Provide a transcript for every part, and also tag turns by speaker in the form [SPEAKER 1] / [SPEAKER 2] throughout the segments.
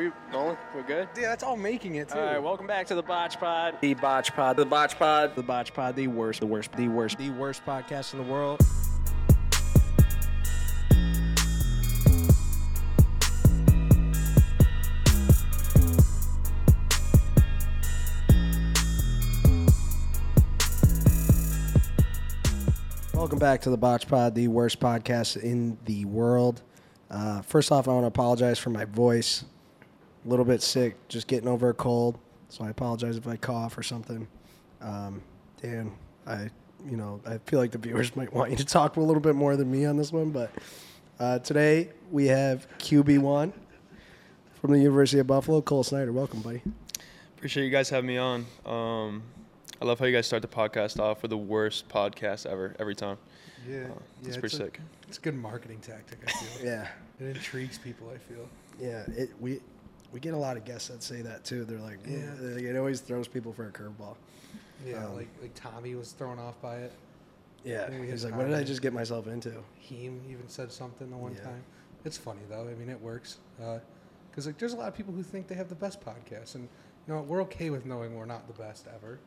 [SPEAKER 1] we Nolan? We're good.
[SPEAKER 2] Yeah, that's all making it too.
[SPEAKER 1] All right, welcome back to the Botch Pod.
[SPEAKER 3] The Botch Pod. The Botch Pod.
[SPEAKER 1] The Botch Pod, the worst, the worst, the worst, the worst podcast in the world. Welcome back to the Botch Pod, the worst podcast in the world. Uh, first off, I want to apologize for my voice. A little bit sick, just getting over a cold. So I apologize if I cough or something. Um, Dan, I, you know, I feel like the viewers might want you to talk a little bit more than me on this one. But uh, today we have QB1 from the University of Buffalo, Cole Snyder. Welcome, buddy.
[SPEAKER 4] Appreciate you guys having me on. Um, I love how you guys start the podcast off with the worst podcast ever every time.
[SPEAKER 2] Yeah,
[SPEAKER 4] Uh,
[SPEAKER 2] yeah,
[SPEAKER 4] it's pretty
[SPEAKER 2] a,
[SPEAKER 4] sick.
[SPEAKER 2] It's a good marketing tactic. I feel.
[SPEAKER 1] Yeah,
[SPEAKER 2] It intrigues people. I feel.
[SPEAKER 1] yeah. It, we we get a lot of guests that say that too. They're like,
[SPEAKER 2] Yeah.
[SPEAKER 1] yeah. it always throws people for a curveball.
[SPEAKER 2] Yeah,
[SPEAKER 1] Um,
[SPEAKER 2] like like Tommy was thrown off by it.
[SPEAKER 1] Yeah, he's like, what did I just get myself into?
[SPEAKER 2] Heem even said something the one
[SPEAKER 1] Yeah.
[SPEAKER 2] time. It's funny though. I mean, it works because like there's a lot of people who think they have the best podcast, and you know we're okay with knowing we're not the best ever.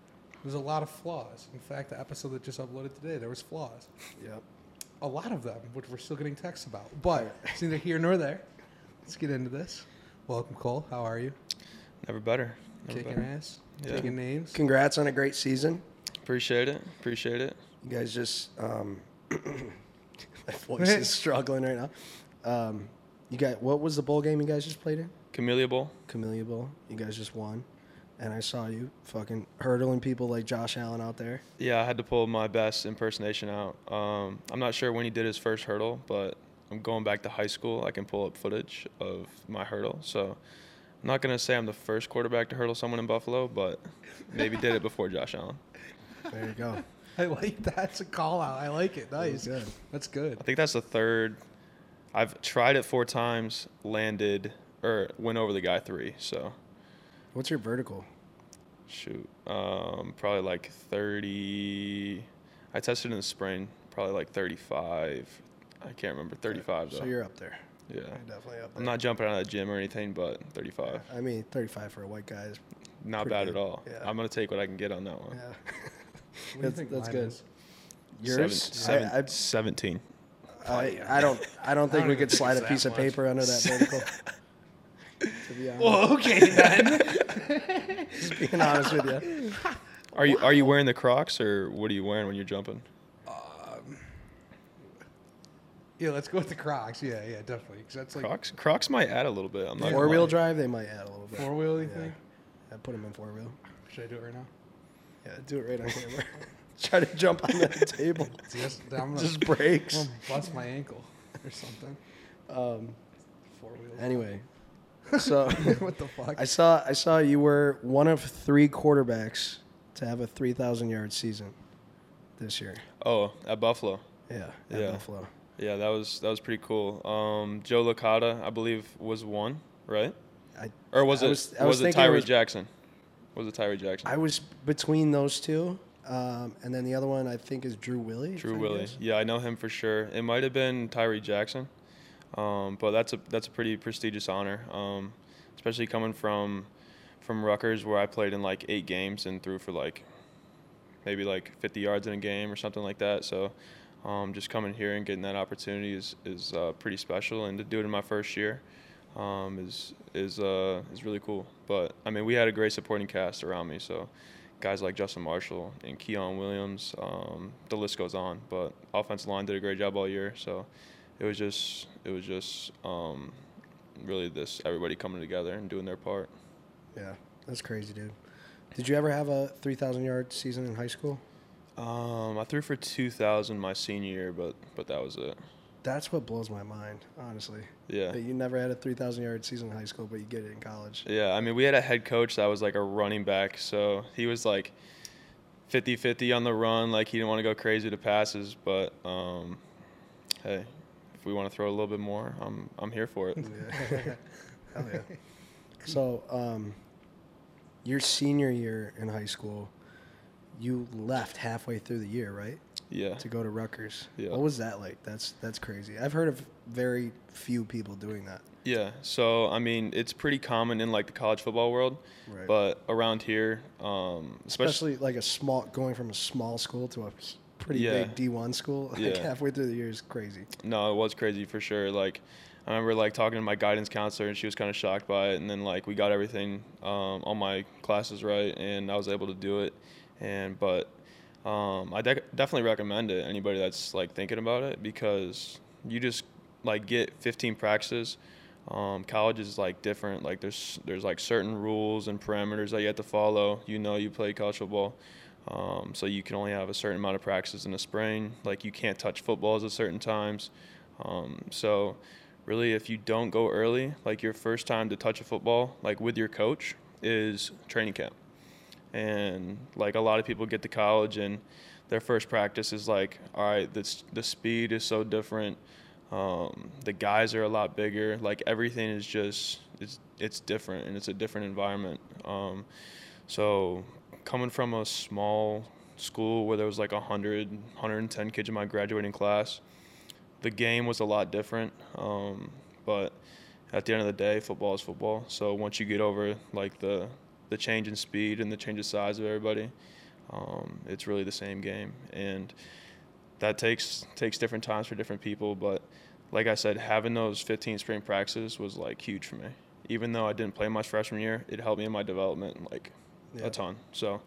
[SPEAKER 2] There's a lot of flaws. In fact, the episode that just uploaded today, there was flaws.
[SPEAKER 1] Yep.
[SPEAKER 2] A lot of them, which we're still getting texts about. But it's neither here nor there. Let's get into this. Welcome, Cole. How are you?
[SPEAKER 4] Never better. Never
[SPEAKER 2] Kicking
[SPEAKER 4] better.
[SPEAKER 2] ass,
[SPEAKER 4] Yeah.
[SPEAKER 2] taking names.
[SPEAKER 1] Congrats on a great season.
[SPEAKER 4] Appreciate it. Appreciate it.
[SPEAKER 1] You guys just um, my voice is struggling right now. Um, you got what was the bowl game you guys just played in?
[SPEAKER 4] Camellia Bowl.
[SPEAKER 1] Camellia Bowl. You guys just won, and I saw you fucking hurdling people like Josh Allen out there.
[SPEAKER 4] Yeah, I had to pull my best impersonation out. Um, I'm not sure when he did his first hurdle, but I'm going back to high school. I can pull up footage of my hurdle. So I'm not gonna say I'm the first quarterback to hurdle someone in Buffalo, but maybe did it before Josh Allen.
[SPEAKER 1] There you go.
[SPEAKER 2] I like that. It's a call out. I like it.
[SPEAKER 1] That
[SPEAKER 2] Nice.
[SPEAKER 1] good.
[SPEAKER 2] That's good.
[SPEAKER 4] I think that's the third. I've tried it four times, landed or went over the guy three. So
[SPEAKER 1] What's your vertical?
[SPEAKER 4] shoot, um, probably like 30. I tested in the spring, probably like 35. I can't remember 35 though.
[SPEAKER 1] So you're up there.
[SPEAKER 4] yeah.
[SPEAKER 1] You're definitely up there.
[SPEAKER 4] I'm not jumping out of the gym or anything, but 35.
[SPEAKER 1] I mean, 35 for a white guy is
[SPEAKER 4] Not bad
[SPEAKER 1] good.
[SPEAKER 4] at all.
[SPEAKER 1] Yeah.
[SPEAKER 4] I'm gonna take what I can get on that one.
[SPEAKER 1] yeah.
[SPEAKER 2] What do you
[SPEAKER 1] that's that's good.
[SPEAKER 2] is?
[SPEAKER 1] Yours?
[SPEAKER 4] Seven, seven,
[SPEAKER 1] I,
[SPEAKER 4] 17.
[SPEAKER 1] I, I, I don't. I don't think
[SPEAKER 2] don't
[SPEAKER 1] we could slide a piece
[SPEAKER 2] that
[SPEAKER 1] of
[SPEAKER 2] much.
[SPEAKER 1] paper under that vertical. to be honest,
[SPEAKER 2] Well, okay then.
[SPEAKER 1] just being honest with you.
[SPEAKER 4] Are you are you wearing the Crocs or what are you wearing when you're jumping?
[SPEAKER 2] Yeah, let's go with the Crocs. Yeah, yeah, definitely. 'cause that's like
[SPEAKER 4] Crocs Crocs might add a little bit. I'm not
[SPEAKER 1] Four wheel drive, they might add a little bit.
[SPEAKER 2] four wheel. You
[SPEAKER 1] Yeah.
[SPEAKER 2] think?
[SPEAKER 1] I put them in four wheel.
[SPEAKER 2] Should I do it right now?
[SPEAKER 1] Yeah, do it right on camera. Try to jump on that table.
[SPEAKER 2] See, that's, I'm gonna,
[SPEAKER 1] Just breaks.
[SPEAKER 2] I'm gonna bust my ankle or something.
[SPEAKER 1] Um,
[SPEAKER 2] Four wheels.
[SPEAKER 1] anyway, so
[SPEAKER 2] what the fuck?
[SPEAKER 1] I saw I saw you were one of three quarterbacks to have a three thousand yard season this year.
[SPEAKER 4] Oh, at Buffalo.
[SPEAKER 1] Yeah, at
[SPEAKER 4] Yeah.
[SPEAKER 1] Buffalo.
[SPEAKER 4] Yeah, that was that was pretty cool. Um, Joe Licata, I believe, was one, right?
[SPEAKER 1] I
[SPEAKER 4] Or was
[SPEAKER 1] I
[SPEAKER 4] it
[SPEAKER 1] was-
[SPEAKER 4] was,
[SPEAKER 1] was
[SPEAKER 4] it
[SPEAKER 1] it
[SPEAKER 4] Tyree
[SPEAKER 1] was-
[SPEAKER 4] Jackson? Was it Tyree Jackson?
[SPEAKER 1] I was between those two, um, and then the other one I think is Drew Willy.
[SPEAKER 4] Drew
[SPEAKER 1] Willy.
[SPEAKER 4] Yeah, I know him for sure. It might have been Tyree Jackson, um, but that's a that's a pretty prestigious honor, um, especially coming from from Rutgers, where I played in like eight games and threw for like maybe like 50 yards in a game or something like that. So um, just coming here and getting that opportunity is is uh, pretty special, and to do it in my first year um, is is uh, is really cool. But I mean, we had a great supporting cast around me, so guys like Justin Marshall and Quian Williams, um, the list goes on. But offensive line did a great job all year, so it was just it was just um, really this everybody coming together and doing their part.
[SPEAKER 1] Yeah, that's crazy, dude. Did you ever have a three thousand yard season in high school?
[SPEAKER 4] Um, I threw for 2,000 my senior year, but but that was it.
[SPEAKER 1] That's what blows my mind, honestly.
[SPEAKER 4] Yeah.
[SPEAKER 1] That you never had a three thousand yard season in high school, but you get it in college.
[SPEAKER 4] Yeah, I mean, we had a head coach that was like a running back, so he was like 50-50 on the run, like he didn't want to go crazy to passes, but um, hey, if we want to throw a little bit more, I'm I'm here for it.
[SPEAKER 1] Yeah. Hell yeah. So, um, your senior year in high school, you left halfway through the year, right?
[SPEAKER 4] Yeah.
[SPEAKER 1] To go to Rutgers.
[SPEAKER 4] Yeah.
[SPEAKER 1] What was that like? That's that's crazy. I've heard of very few people doing that.
[SPEAKER 4] Yeah. So I mean, it's pretty common in like the college football world,
[SPEAKER 1] Right.
[SPEAKER 4] but around here, um, especially,
[SPEAKER 1] Especially like a small, going from a small school to a pretty
[SPEAKER 4] Yeah.
[SPEAKER 1] big D1 school, like
[SPEAKER 4] Yeah.
[SPEAKER 1] halfway through the year is crazy.
[SPEAKER 4] no, it was crazy for sure. Like, I remember like talking to my guidance counselor, and she was kind of shocked by it. And then like we got everything, um, all my classes right, and I was able to do it. And but um, I de- definitely recommend it anybody that's like thinking about it because you just like get 15 practices. Um, college is like different. Like there's there's like certain rules and parameters that you have to follow. You know, you play college football, um, so you can only have a certain amount of practices in the spring. Like you can't touch footballs at certain times. Um, so really, if you don't go early, like your first time to touch a football, like with your coach, is training camp. And like a lot of people get to college and their first practice is like, all right, this the speed is so different. Um, the guys are a lot bigger. Like everything is just it's it's different and it's a different environment. Um, so coming from a small school where there was like 100, 110 kids in my graduating class, the game was a lot different. Um, but at the end of the day, football is football. So once you get over like the the change in speed and the change of size of everybody, um, it's really the same game. And that takes takes different times for different people. But like I said, having those 15 spring practices was like huge for me. Even though I didn't play much freshman year, it helped me in my development like
[SPEAKER 1] Yeah.
[SPEAKER 4] a ton. So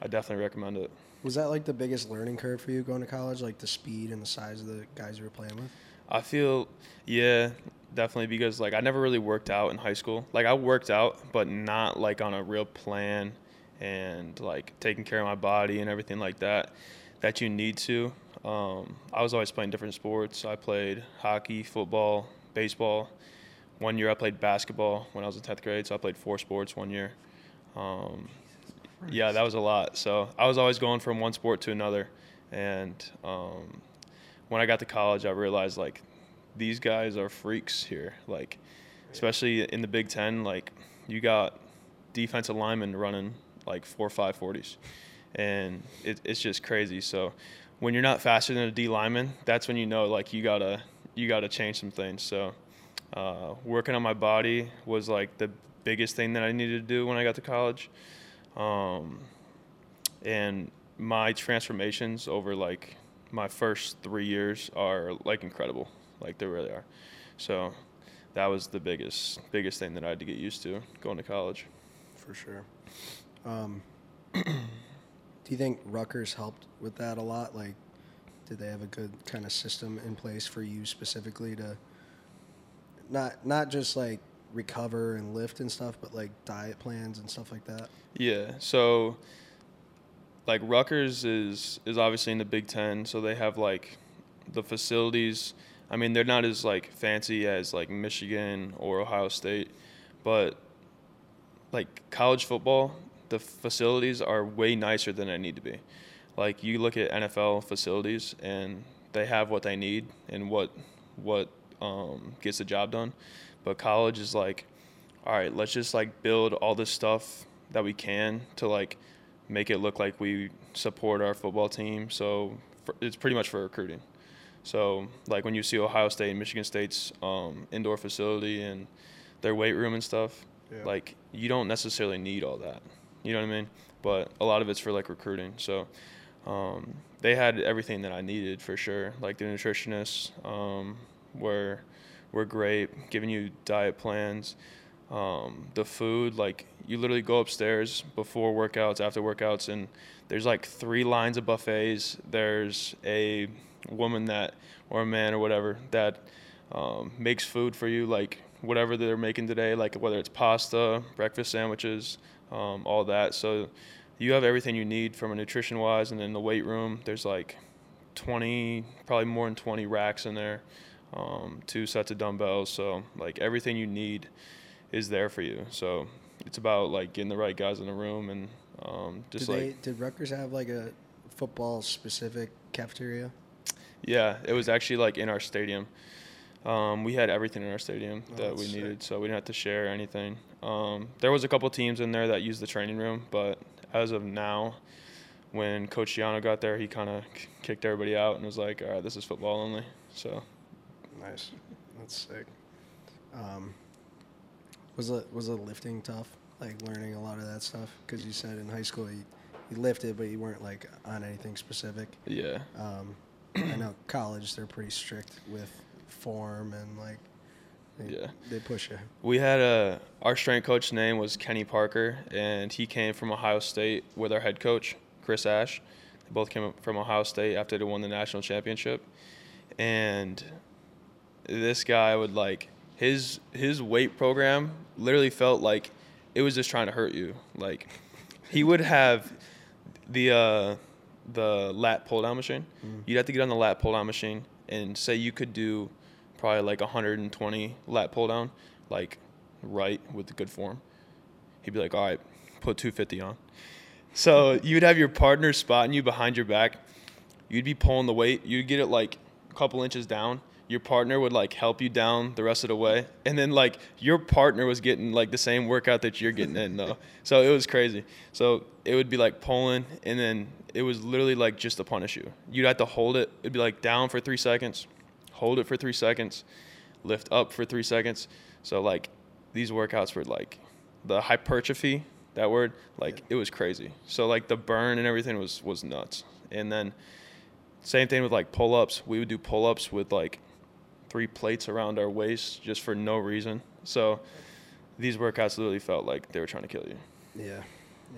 [SPEAKER 4] I definitely recommend it.
[SPEAKER 1] Was that like the biggest learning curve for you going to college, like the speed and the size of the guys you were playing with?
[SPEAKER 4] I feel, yeah, definitely because like I never really worked out in high school. Like I worked out, but not like on a real plan and like taking care of my body and everything like that that you need to. Um, I was always playing different sports. I played hockey, football, baseball. One year I played basketball when I was in 10th grade, so I played four sports one year. Um, yeah, that was a lot. So I was always going from one sport to another. And um, when I got to college, I realized like these guys are freaks here. Like, especially in the Big Ten, like you got defensive linemen running like four five forties, and it, it's just crazy. So when you're not faster than a D lineman, that's when you know like you gotta you gotta change some things. So uh, working on my body was like the biggest thing that I needed to do when I got to college. Um, and my transformations over like my first three years are like incredible like they really are so that was the biggest biggest thing that i had to get used to going to college
[SPEAKER 1] For sure. Um, do you think Rutgers helped with that a lot? Like, did they have a good kind of system in place for you specifically to not not just like recover and lift and stuff, but like diet plans and stuff like that?
[SPEAKER 4] yeah so like Rutgers is is obviously in the Big Ten, so they have like the facilities. I mean, they're not as like fancy as like Michigan or Ohio State, but like college football, the facilities are way nicer than they need to be. Like you look at NFL facilities, and they have what they need and what what um, gets the job done. But college is like, all right, let's just like build all this stuff that we can to like make it look like we support our football team. So for, it's pretty much for recruiting. So like when you see Ohio State and Michigan State's um, indoor facility and their weight room and stuff,
[SPEAKER 1] Yeah.
[SPEAKER 4] like you don't necessarily need all that. You know what I mean? But a lot of it's for like recruiting. So um, they had everything that I needed for sure. Like the nutritionists um, were were great, giving you diet plans. Um, the food, like you literally go upstairs before workouts, after workouts, and there's like three lines of buffets. There's a woman that, or a man or whatever, that um, makes food for you, like whatever they're making today, like whether it's pasta, breakfast sandwiches, um, all that. So you have everything you need from a nutrition wise, and then the weight room, there's like 20, probably more than 20 racks in there, um, two sets of dumbbells. So like everything you need is there for you. So it's about like getting the right guys in the room and um, just
[SPEAKER 1] did
[SPEAKER 4] like
[SPEAKER 1] they did Rutgers have like a football specific cafeteria?
[SPEAKER 4] Yeah, it was actually like in our stadium. Um, we had everything in our stadium
[SPEAKER 1] Oh,
[SPEAKER 4] that we
[SPEAKER 1] that's
[SPEAKER 4] needed, so we didn't have to share anything. Um, there was a couple teams in there that used the training room, but as of now, when Coach Schiano got there, he kind of kicked everybody out and was like, "All right, this is football only." So
[SPEAKER 1] Nice. That's sick. Um, Was it was it lifting tough? Like learning a lot of that stuff because you said in high school you, you lifted, but you weren't like on anything specific.
[SPEAKER 4] Yeah.
[SPEAKER 1] Um, I know college they're pretty strict with form and like they,
[SPEAKER 4] Yeah.
[SPEAKER 1] they push you.
[SPEAKER 4] We had a our strength coach name was Kenny Parker, and he came from Ohio State with our head coach Chris Ash. They both came from Ohio State after they won the national championship, and this guy would like his his weight program literally felt like it was just trying to hurt you. Like he would have the uh, the lat pull down machine. Mm. You'd have to get on the lat pull down machine and say you could do probably like 120 lat pull down, like right with the good form. He'd be like, all right, put 250 on. So you'd have your partner spotting you behind your back. You'd be pulling the weight. You'd get it like a couple inches down. Your partner would like help you down the rest of the way. And then like your partner was getting like the same workout that you're getting in though. So it was crazy. So it would be like pulling and then it was literally like just to punish you. You'd have to hold it. It'd be like down for three seconds, hold it for three seconds, lift up for three seconds. So like these workouts were like the hypertrophy, that word, like it was crazy. So like the burn and everything was was nuts. And then same thing with like pull ups. We would do pull ups with like three plates around our waist just for no reason. So these workouts literally felt like they were trying to kill you.
[SPEAKER 1] Yeah,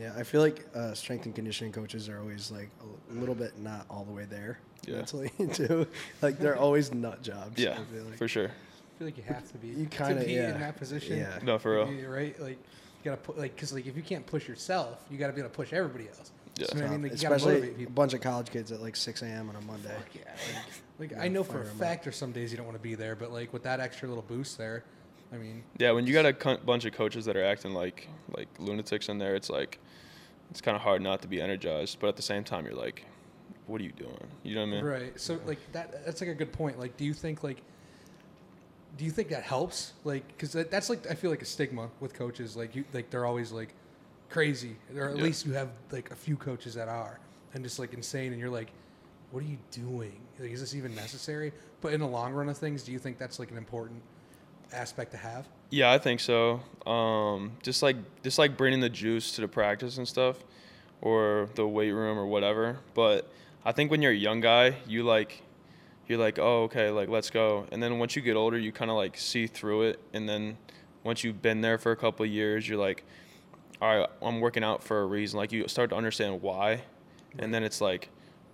[SPEAKER 1] yeah. I feel like uh, strength and conditioning coaches are always like a little bit not all the way there
[SPEAKER 4] Yeah.
[SPEAKER 1] mentally too. Like they're always nut jobs.
[SPEAKER 4] Yeah,
[SPEAKER 1] I feel like.
[SPEAKER 4] for sure.
[SPEAKER 2] I feel like you have to be
[SPEAKER 1] You kinda-
[SPEAKER 2] to be
[SPEAKER 1] yeah.
[SPEAKER 2] in that position.
[SPEAKER 1] Yeah.
[SPEAKER 4] No, for real.
[SPEAKER 2] You- Right? Like you gotta put like because like if you can't push yourself, you gotta be able to push everybody else.
[SPEAKER 4] Yeah.
[SPEAKER 2] So, you know I mean, like, you gotta
[SPEAKER 1] Especially
[SPEAKER 2] motivate
[SPEAKER 1] a bunch of college kids at like 6 a.m. on a Monday.
[SPEAKER 2] Fuck yeah. Like, like I know for
[SPEAKER 1] fire
[SPEAKER 2] a
[SPEAKER 1] 'em up.
[SPEAKER 2] fact there's some days you don't want to be there, but like with that extra little boost there, I mean,
[SPEAKER 4] Yeah, when you got a co- bunch of coaches that are acting like like lunatics in there, it's like it's kind of hard not to be energized. But at the same time, you're like, what are you doing? You know what I mean?
[SPEAKER 2] right? So like that that's like a good point. Like, do you think like do you think that helps? Like, because that, that's like I feel like a stigma with coaches. Like you like they're always like crazy, or at
[SPEAKER 4] Yeah.
[SPEAKER 2] least you have like a few coaches that are and just like insane, and you're like, what are you doing? Like, is this even necessary? But in the long run of things, do you think that's like an important aspect to have?
[SPEAKER 4] Yeah, I think so. Um, just like just like bringing the juice to the practice and stuff, or the weight room or whatever. But I think when you're a young guy, you like you're like, oh, okay, like let's go. And then once you get older, you kind of like see through it. And then once you've been there for a couple of years, you're like, all right, I'm working out for a reason. Like you start to understand why, and then it's like,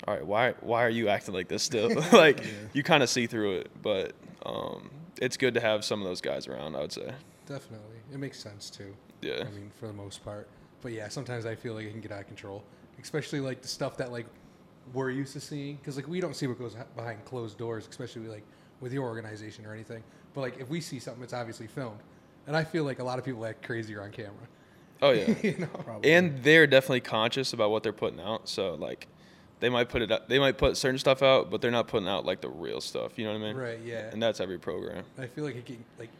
[SPEAKER 4] all right, why why are you acting like this still? like you kind of see through it. But um, it's good to have some of those guys around. I would say.
[SPEAKER 2] Definitely, it makes sense too.
[SPEAKER 4] Yeah.
[SPEAKER 2] I mean, for the most part. But yeah, sometimes I feel like it can get out of control, especially like the stuff that like we're used to seeing, because like we don't see what goes behind closed doors, especially like with your organization or anything. But like if we see something, it's obviously filmed, and I feel like a lot of people act crazier on camera.
[SPEAKER 4] Oh yeah.
[SPEAKER 2] you know.
[SPEAKER 4] And they're definitely conscious about what they're putting out. So like, they might put it, out, they might put certain stuff out, but they're not putting out like the real stuff. You know what I mean?
[SPEAKER 2] Right. Yeah.
[SPEAKER 4] And that's every program.
[SPEAKER 2] I feel like it can, like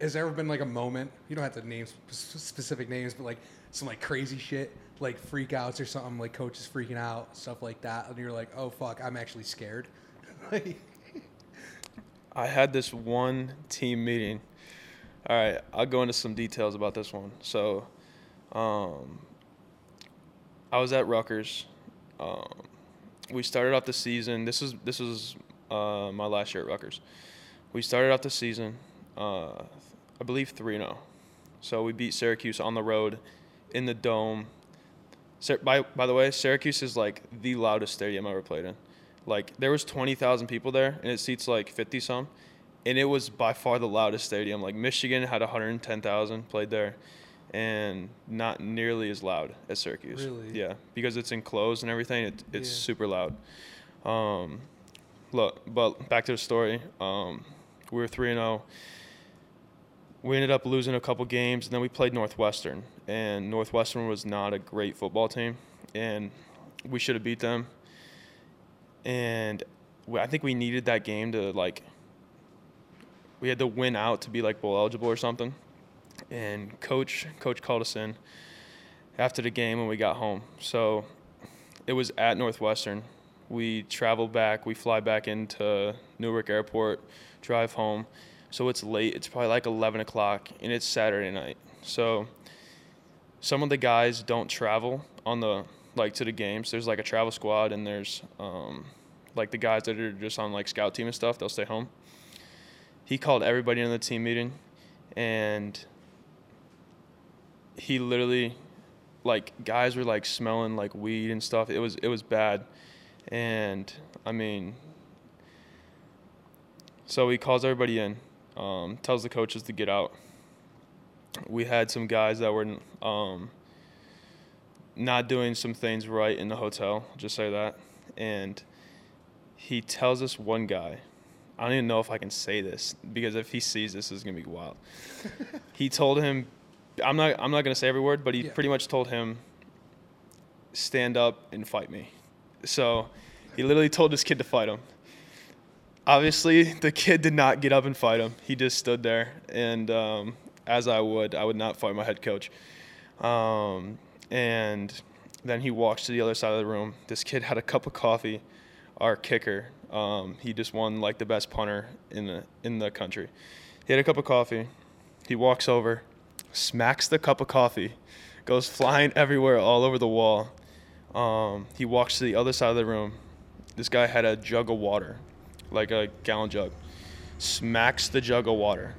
[SPEAKER 2] has there ever been like a moment you don't have to name sp- specific names but like some like crazy shit like freakouts or something like coaches freaking out stuff like that and you're like oh fuck i'm actually scared like
[SPEAKER 4] I had this one team meeting. All right, I'll go into some details about this one. So, um, I was at Rutgers. Um, we started off the season. This is this was uh, my last year at Rutgers. We started off the season, uh, I believe three zero. So we beat Syracuse on the road, in the dome. By by the way, Syracuse is like the loudest stadium I ever played in. Like there was twenty thousand people there, and it seats like fifty some, and it was by far the loudest stadium. Like Michigan had one hundred ten thousand played there, and not nearly as loud as Syracuse.
[SPEAKER 2] Really?
[SPEAKER 4] Yeah, because it's enclosed and everything. It, it's
[SPEAKER 2] Yeah.
[SPEAKER 4] super loud. Um, look, but back to the story. Um, we were three and zero. We ended up losing a couple games, and then we played Northwestern, and Northwestern was not a great football team, and we should have beat them. And I think we needed that game to like. We had to win out to be like bowl eligible or something, and coach coach called us in after the game when we got home. So it was at Northwestern. We travel back. We fly back into Newark Airport, drive home. So it's late. It's probably like 11 o'clock, and it's Saturday night. So some of the guys don't travel on the like to the games. There's like a travel squad, and there's um, like the guys that are just on like scout team and stuff. They'll stay home. He called everybody in the team meeting, and he literally like guys were like smelling like weed and stuff. It was it was bad, and I mean, so he calls everybody in, um, tells the coaches to get out. We had some guys that were um, not doing some things right in the hotel. Just say that, and he tells us one guy. I don't even know if I can say this because if he sees this, it's gonna be wild. he told him I'm not I'm not gonna say every word, but he
[SPEAKER 2] Yeah.
[SPEAKER 4] pretty much told him stand up and fight me. So he literally told this kid to fight him. Obviously, the kid did not get up and fight him. He just stood there, and um, as I would, I would not fight my head coach. Um, and then he walks to the other side of the room. This kid had a cup of coffee. Our kicker, um, he just won like the best punter in the in the country. He had a cup of coffee. He walks over, smacks the cup of coffee, goes flying everywhere, all over the wall. Um, he walks to the other side of the room. This guy had a jug of water, like a gallon jug. Smacks the jug of water.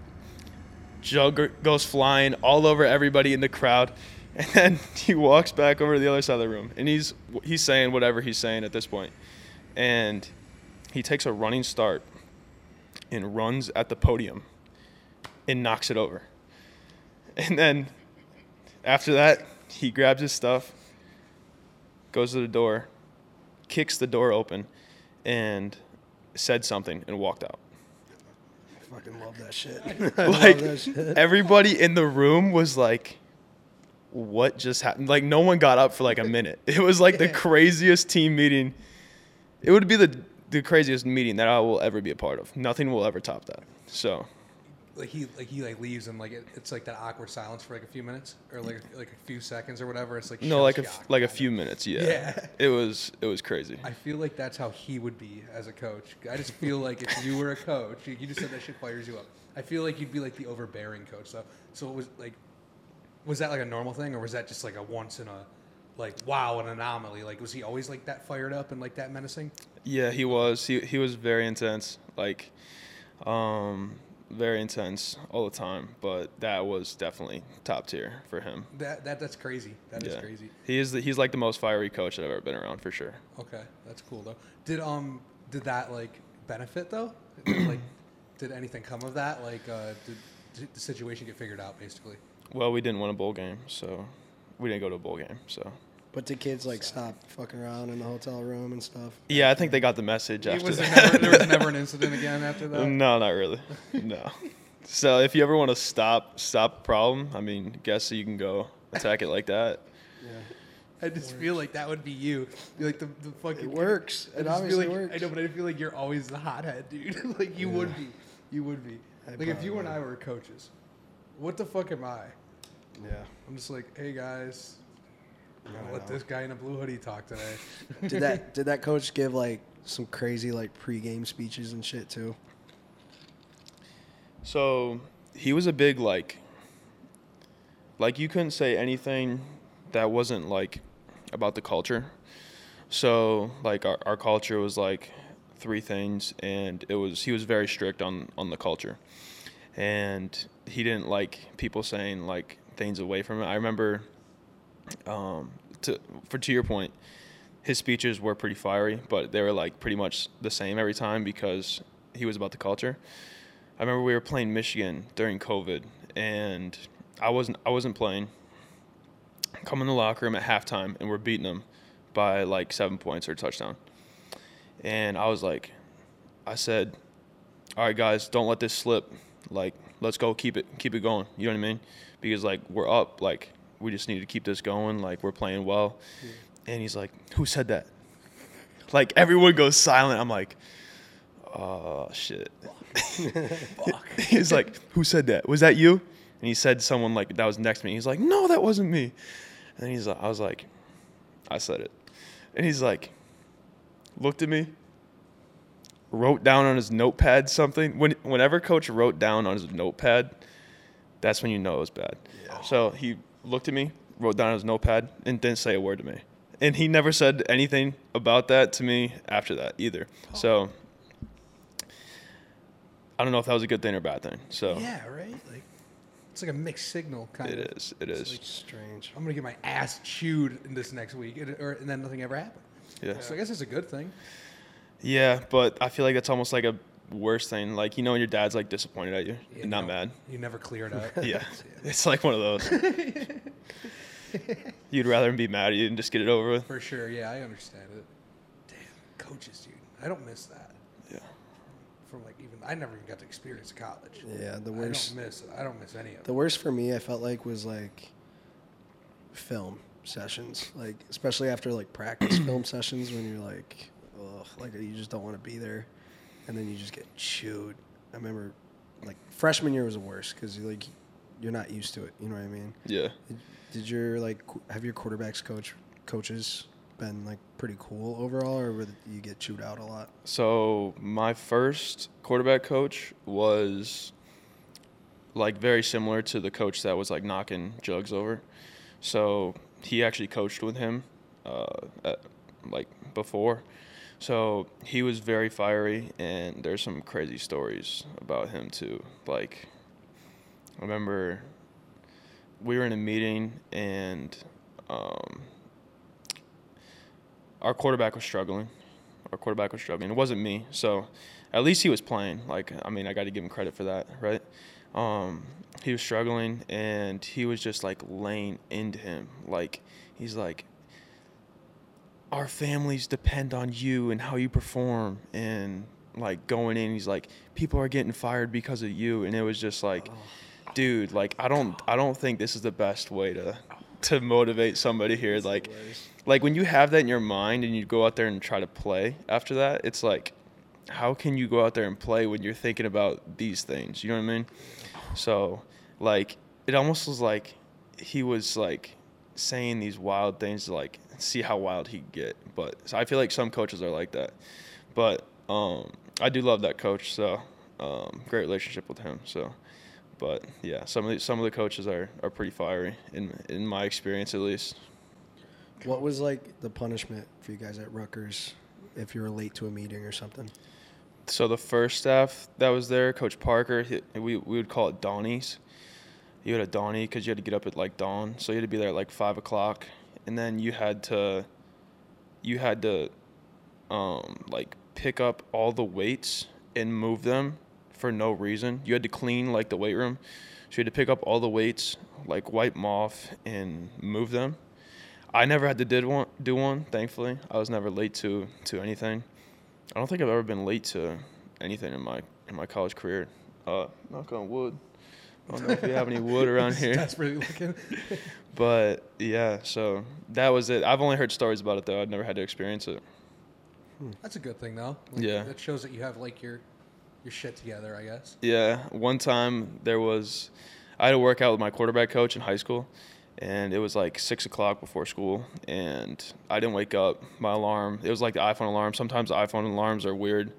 [SPEAKER 4] Jug goes flying all over everybody in the crowd, and then he walks back over to the other side of the room, and he's he's saying whatever he's saying at this point, and he takes a running start and runs at the podium and knocks it over. And then after that, he grabs his stuff, goes to the door, kicks the door open, and said something and walked out.
[SPEAKER 1] I fucking love that shit.
[SPEAKER 4] Like
[SPEAKER 1] that shit.
[SPEAKER 4] everybody in the room was like, "What just happened?" Like no one got up for like a minute. It was like the craziest team meeting. It would be the the craziest meeting that I will ever be a part of. Nothing will ever top that. So
[SPEAKER 2] like he like he like leaves and like it, it's like that awkward silence for like a few minutes or like like a few seconds or whatever. It's like
[SPEAKER 4] no, like a f- like a few minutes. Yeah.
[SPEAKER 2] Yeah.
[SPEAKER 4] It was it was crazy.
[SPEAKER 2] I feel like that's how he would be as a coach. I just feel like if you were a coach, you, you just said that shit fires you up. I feel like you'd be like the overbearing coach. So, so it was like, was that like a normal thing, or was that just like a once in a, like wow, an anomaly? Like, was he always like that fired up and like that menacing?
[SPEAKER 4] Yeah, he was. He he was very intense. Like, um, very intense all the time. But that was definitely top tier for him.
[SPEAKER 2] That that that's crazy. That is
[SPEAKER 4] yeah.
[SPEAKER 2] crazy.
[SPEAKER 4] He is. The, he's like the most fiery coach that I've ever been around for sure.
[SPEAKER 2] Okay, that's cool though. Did um did that like benefit though? Did, like, did anything come of that? Like, uh, did, did the situation get figured out basically?
[SPEAKER 4] Well, we didn't win a bowl game, so we didn't go to a bowl game. So
[SPEAKER 1] But did kids like stop fucking around in the hotel room and stuff?
[SPEAKER 4] yeah, I think they got the message after
[SPEAKER 2] was
[SPEAKER 4] that.
[SPEAKER 2] never, there was never an incident again after that.
[SPEAKER 4] no, not really. No. So if you ever want to stop stop problem, I mean, guess so you can go attack it like that. Yeah.
[SPEAKER 2] I just feel like that would be you. Be like the, the fucking.
[SPEAKER 1] It works.
[SPEAKER 2] I
[SPEAKER 1] It
[SPEAKER 2] just feel
[SPEAKER 1] obviously
[SPEAKER 2] like,
[SPEAKER 1] works.
[SPEAKER 2] I know, but I feel like you're always the hothead, dude. like you would be. You would be.
[SPEAKER 1] I
[SPEAKER 2] like if you
[SPEAKER 1] probably
[SPEAKER 2] and I were coaches, what the fuck am I?
[SPEAKER 1] Yeah.
[SPEAKER 2] I'm just like, hey guys, I'm gonna let this guy in a blue hoodie talk today.
[SPEAKER 1] Did that did that coach give like some crazy like pregame speeches and shit too?
[SPEAKER 4] So he was a big like like you couldn't say anything that wasn't like about the culture. So like our, our culture was like three things and it was he was very strict on on the culture. And he didn't like people saying like things away from it. I remember um to for to your point, his speeches were pretty fiery, but they were like pretty much the same every time because he was about the culture. I remember we were playing Michigan during COVID, and I wasn't I wasn't playing. Come in the locker room at halftime, and we're beating them by like seven points or touchdown. And I was like, I said, "All right, guys, don't let this slip. Like, let's go, keep it, keep it going. You know what I mean? Because like we're up, like we just need to keep this going. Like we're playing well." And he's like, "Who said that?" Like everyone goes silent. I'm like, "Oh shit." He's like, "Who said that? Was that you?" And he said someone like that was next to me. He's like, "No, that wasn't me." And he's like, I was like, "I said it." And he's like, looked at me, wrote down on his notepad something. When whenever coach wrote down on his notepad, that's when you know it was bad. So he looked at me, wrote down on his notepad, and didn't say a word to me. And he never said anything about that to me after that either. Oh. So I don't know if that was a good thing or bad thing. So
[SPEAKER 2] Yeah, right. Like it's like a mixed signal kind
[SPEAKER 4] it
[SPEAKER 2] of.
[SPEAKER 4] is. It
[SPEAKER 2] It's
[SPEAKER 4] is.
[SPEAKER 2] like,
[SPEAKER 1] Strange.
[SPEAKER 2] I'm gonna get my ass chewed in this next week, and, or, and then nothing ever happened.
[SPEAKER 4] Yeah.
[SPEAKER 2] So I guess it's a good thing.
[SPEAKER 4] Yeah, but I feel like that's almost like a worse thing. Like you know when your dad's like disappointed at you
[SPEAKER 2] Yeah,
[SPEAKER 4] and not
[SPEAKER 2] no,
[SPEAKER 4] mad.
[SPEAKER 2] You never clear it out.
[SPEAKER 4] Yeah. It's like one of those. You'd rather him be mad at you and just get it over with.
[SPEAKER 2] For sure. Yeah, I understand it. Damn, coaches, dude. I don't miss that.
[SPEAKER 4] Yeah.
[SPEAKER 2] From like even I never even got to experience college.
[SPEAKER 1] Yeah, the worst.
[SPEAKER 2] I
[SPEAKER 1] worst.
[SPEAKER 2] don't miss. I don't miss any of it.
[SPEAKER 1] The
[SPEAKER 2] it.
[SPEAKER 1] worst for me, I felt like was like film sessions, like especially after like practice film sessions when you're like, ugh, like you just don't want to be there, and then you just get chewed. I remember, like freshman year was the worst because you like you're not used to it. You know what I mean?
[SPEAKER 4] Yeah.
[SPEAKER 1] Did, did your like have your quarterbacks coach coaches been like pretty cool overall, or would you get chewed out a lot?
[SPEAKER 4] So my first quarterback coach was like very similar to the coach that was like knocking jugs over. So he actually coached with him, uh, at, like before. So he was very fiery, and there's some crazy stories about him too. Like, I remember we were in a meeting, and um, our quarterback was struggling. Our quarterback was struggling. It wasn't me, so at least he was playing. Like, I mean, I got to give him credit for that, right? Um, he was struggling, and he was just like laying into him. Like, he's like, our families depend on you and how you perform, and like going in, he's like, people are getting fired because of you, and it was just like, dude, like I don't, I don't think this is the best way to to motivate somebody here. Like, like when you have that in your mind and you go out there and try to play after that, it's like, how can you go out there and play when you're thinking about these things? You know what I mean? So, like, it almost was like he was like saying these wild things to like see how wild he could get. But so I feel like some coaches are like that. But um, I do love that coach. So um, great relationship with him. So. But yeah, some of the, some of the coaches are, are pretty fiery in in my experience at least.
[SPEAKER 1] What was like the punishment for you guys at Rutgers if you were late to a meeting or something?
[SPEAKER 4] So the first staff that was there, Coach Parker, he, we we would call it Donnies. You had a Donnie because you had to get up at like dawn, so you had to be there at like five o'clock, and then you had to, you had to, um, like pick up all the weights and move them for no reason. You had to clean like the weight room, so you had to pick up all the weights, like wipe them off and move them. I never had to did one do one. Thankfully, I was never late to to anything. I don't think I've ever been late to anything in my in my college career. Uh, knock on wood. I don't know if we have any wood around here,
[SPEAKER 2] Desperately looking.
[SPEAKER 4] but yeah. So that was it. I've only heard stories about it though. I've never had to experience it. Hmm.
[SPEAKER 2] That's a good thing though. Like,
[SPEAKER 4] Yeah.
[SPEAKER 2] That shows that you have like your your shit together. I guess.
[SPEAKER 4] Yeah, one time there was, I had a workout with my quarterback coach in high school, and it was like six o'clock before school, and I didn't wake up. My alarm, it was like the iPhone alarm. Sometimes the iPhone alarms are weird,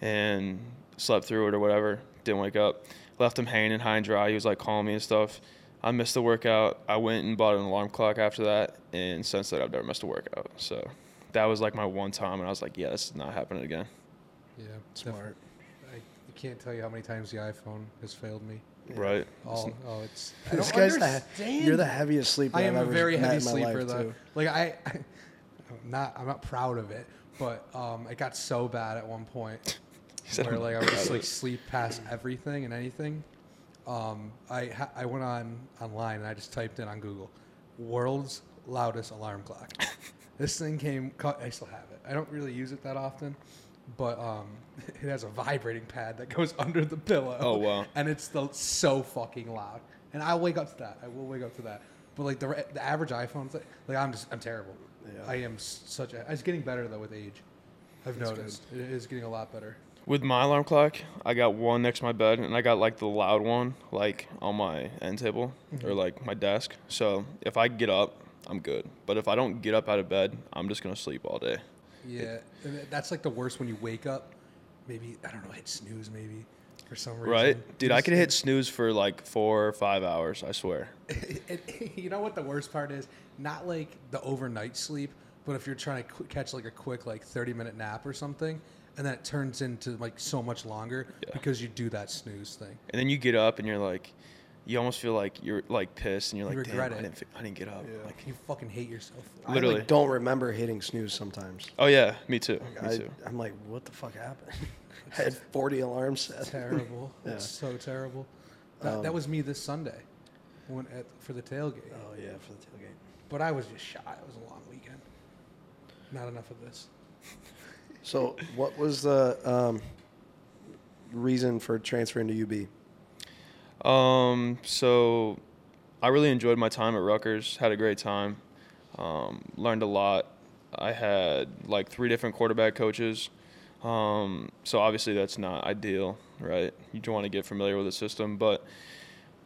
[SPEAKER 4] and slept through it or whatever. Didn't wake up. Left him hanging high and dry. He was like calling me and stuff. I missed the workout. I went and bought an alarm clock after that, and since then I've never missed a workout. So that was like my one time, and I was like, yeah, this is not happening again.
[SPEAKER 2] Yeah.
[SPEAKER 1] Smart.
[SPEAKER 2] I, I can't tell you how many times the iPhone has failed me.
[SPEAKER 4] Right.
[SPEAKER 2] All, oh, it's. I
[SPEAKER 1] This
[SPEAKER 2] don't
[SPEAKER 1] guy's the, you're the heaviest sleeper
[SPEAKER 2] I am
[SPEAKER 1] I've
[SPEAKER 2] a
[SPEAKER 1] ever
[SPEAKER 2] very
[SPEAKER 1] met
[SPEAKER 2] heavy
[SPEAKER 1] in my
[SPEAKER 2] sleeper though.
[SPEAKER 1] too.
[SPEAKER 2] Like I, I'm not I'm not proud of it, but um, it got so bad at one point
[SPEAKER 4] He said,
[SPEAKER 2] where
[SPEAKER 4] "I'm
[SPEAKER 2] like I would just like sleep past everything and anything. Um, I ha- I went on online and I just typed in on Google, world's loudest alarm clock. this thing came. I still have it. I don't really use it that often, but um, it has a vibrating pad that goes under the pillow.
[SPEAKER 4] Oh, wow.
[SPEAKER 2] And it's still so fucking loud. And I'll wake up to that. I will wake up to that. But like the the average iPhone's like, like I'm just I'm terrible.
[SPEAKER 1] Yeah.
[SPEAKER 2] I am such a. It's getting better though with age. I've
[SPEAKER 1] That's
[SPEAKER 2] noticed it is getting a lot better.
[SPEAKER 4] With my alarm clock, I got one next to my bed, and I got like the loud one, like on my end table or mm-hmm. like my desk. So if I get up, I'm good. But if I don't get up out of bed, I'm just gonna sleep all day.
[SPEAKER 2] Yeah, and that's like the worst when you wake up, maybe I don't know, hit snooze maybe for some reason.
[SPEAKER 4] Right, dude. I could hit snooze for like four or five hours. I swear.
[SPEAKER 2] it, you know what the worst part is? Not like the overnight sleep, but if you're trying to catch like a quick like 30 minute nap or something, and then it turns into like so much longer
[SPEAKER 4] Yeah.
[SPEAKER 2] because you do that snooze thing.
[SPEAKER 4] And then you get up and you're like, you almost feel like you're like pissed and you're
[SPEAKER 2] You
[SPEAKER 4] like, damn,
[SPEAKER 2] regret
[SPEAKER 4] I didn't, I didn't get up.
[SPEAKER 2] Like
[SPEAKER 4] Like,
[SPEAKER 2] you fucking hate yourself.
[SPEAKER 1] I
[SPEAKER 4] Literally.
[SPEAKER 1] like, don't remember hitting snooze sometimes.
[SPEAKER 4] oh yeah, me too. Me
[SPEAKER 1] I,
[SPEAKER 4] too.
[SPEAKER 1] I'm like, what the fuck happened? I had 40 alarms set.
[SPEAKER 2] terrible.
[SPEAKER 1] Yeah.
[SPEAKER 2] It's so terrible. That, that
[SPEAKER 1] Um,
[SPEAKER 2] was me this Sunday, when at, for the tailgate.
[SPEAKER 1] Oh yeah, for the tailgate.
[SPEAKER 2] But I was just shy. It was a long weekend. Not enough of this.
[SPEAKER 1] So, what was the um, reason for transferring to UB?
[SPEAKER 4] Um, so I really enjoyed my time at Rutgers. Had a great time. Um, learned a lot. I had like three different quarterback coaches. Um, so obviously that's not ideal, right? You want to get familiar with the system, but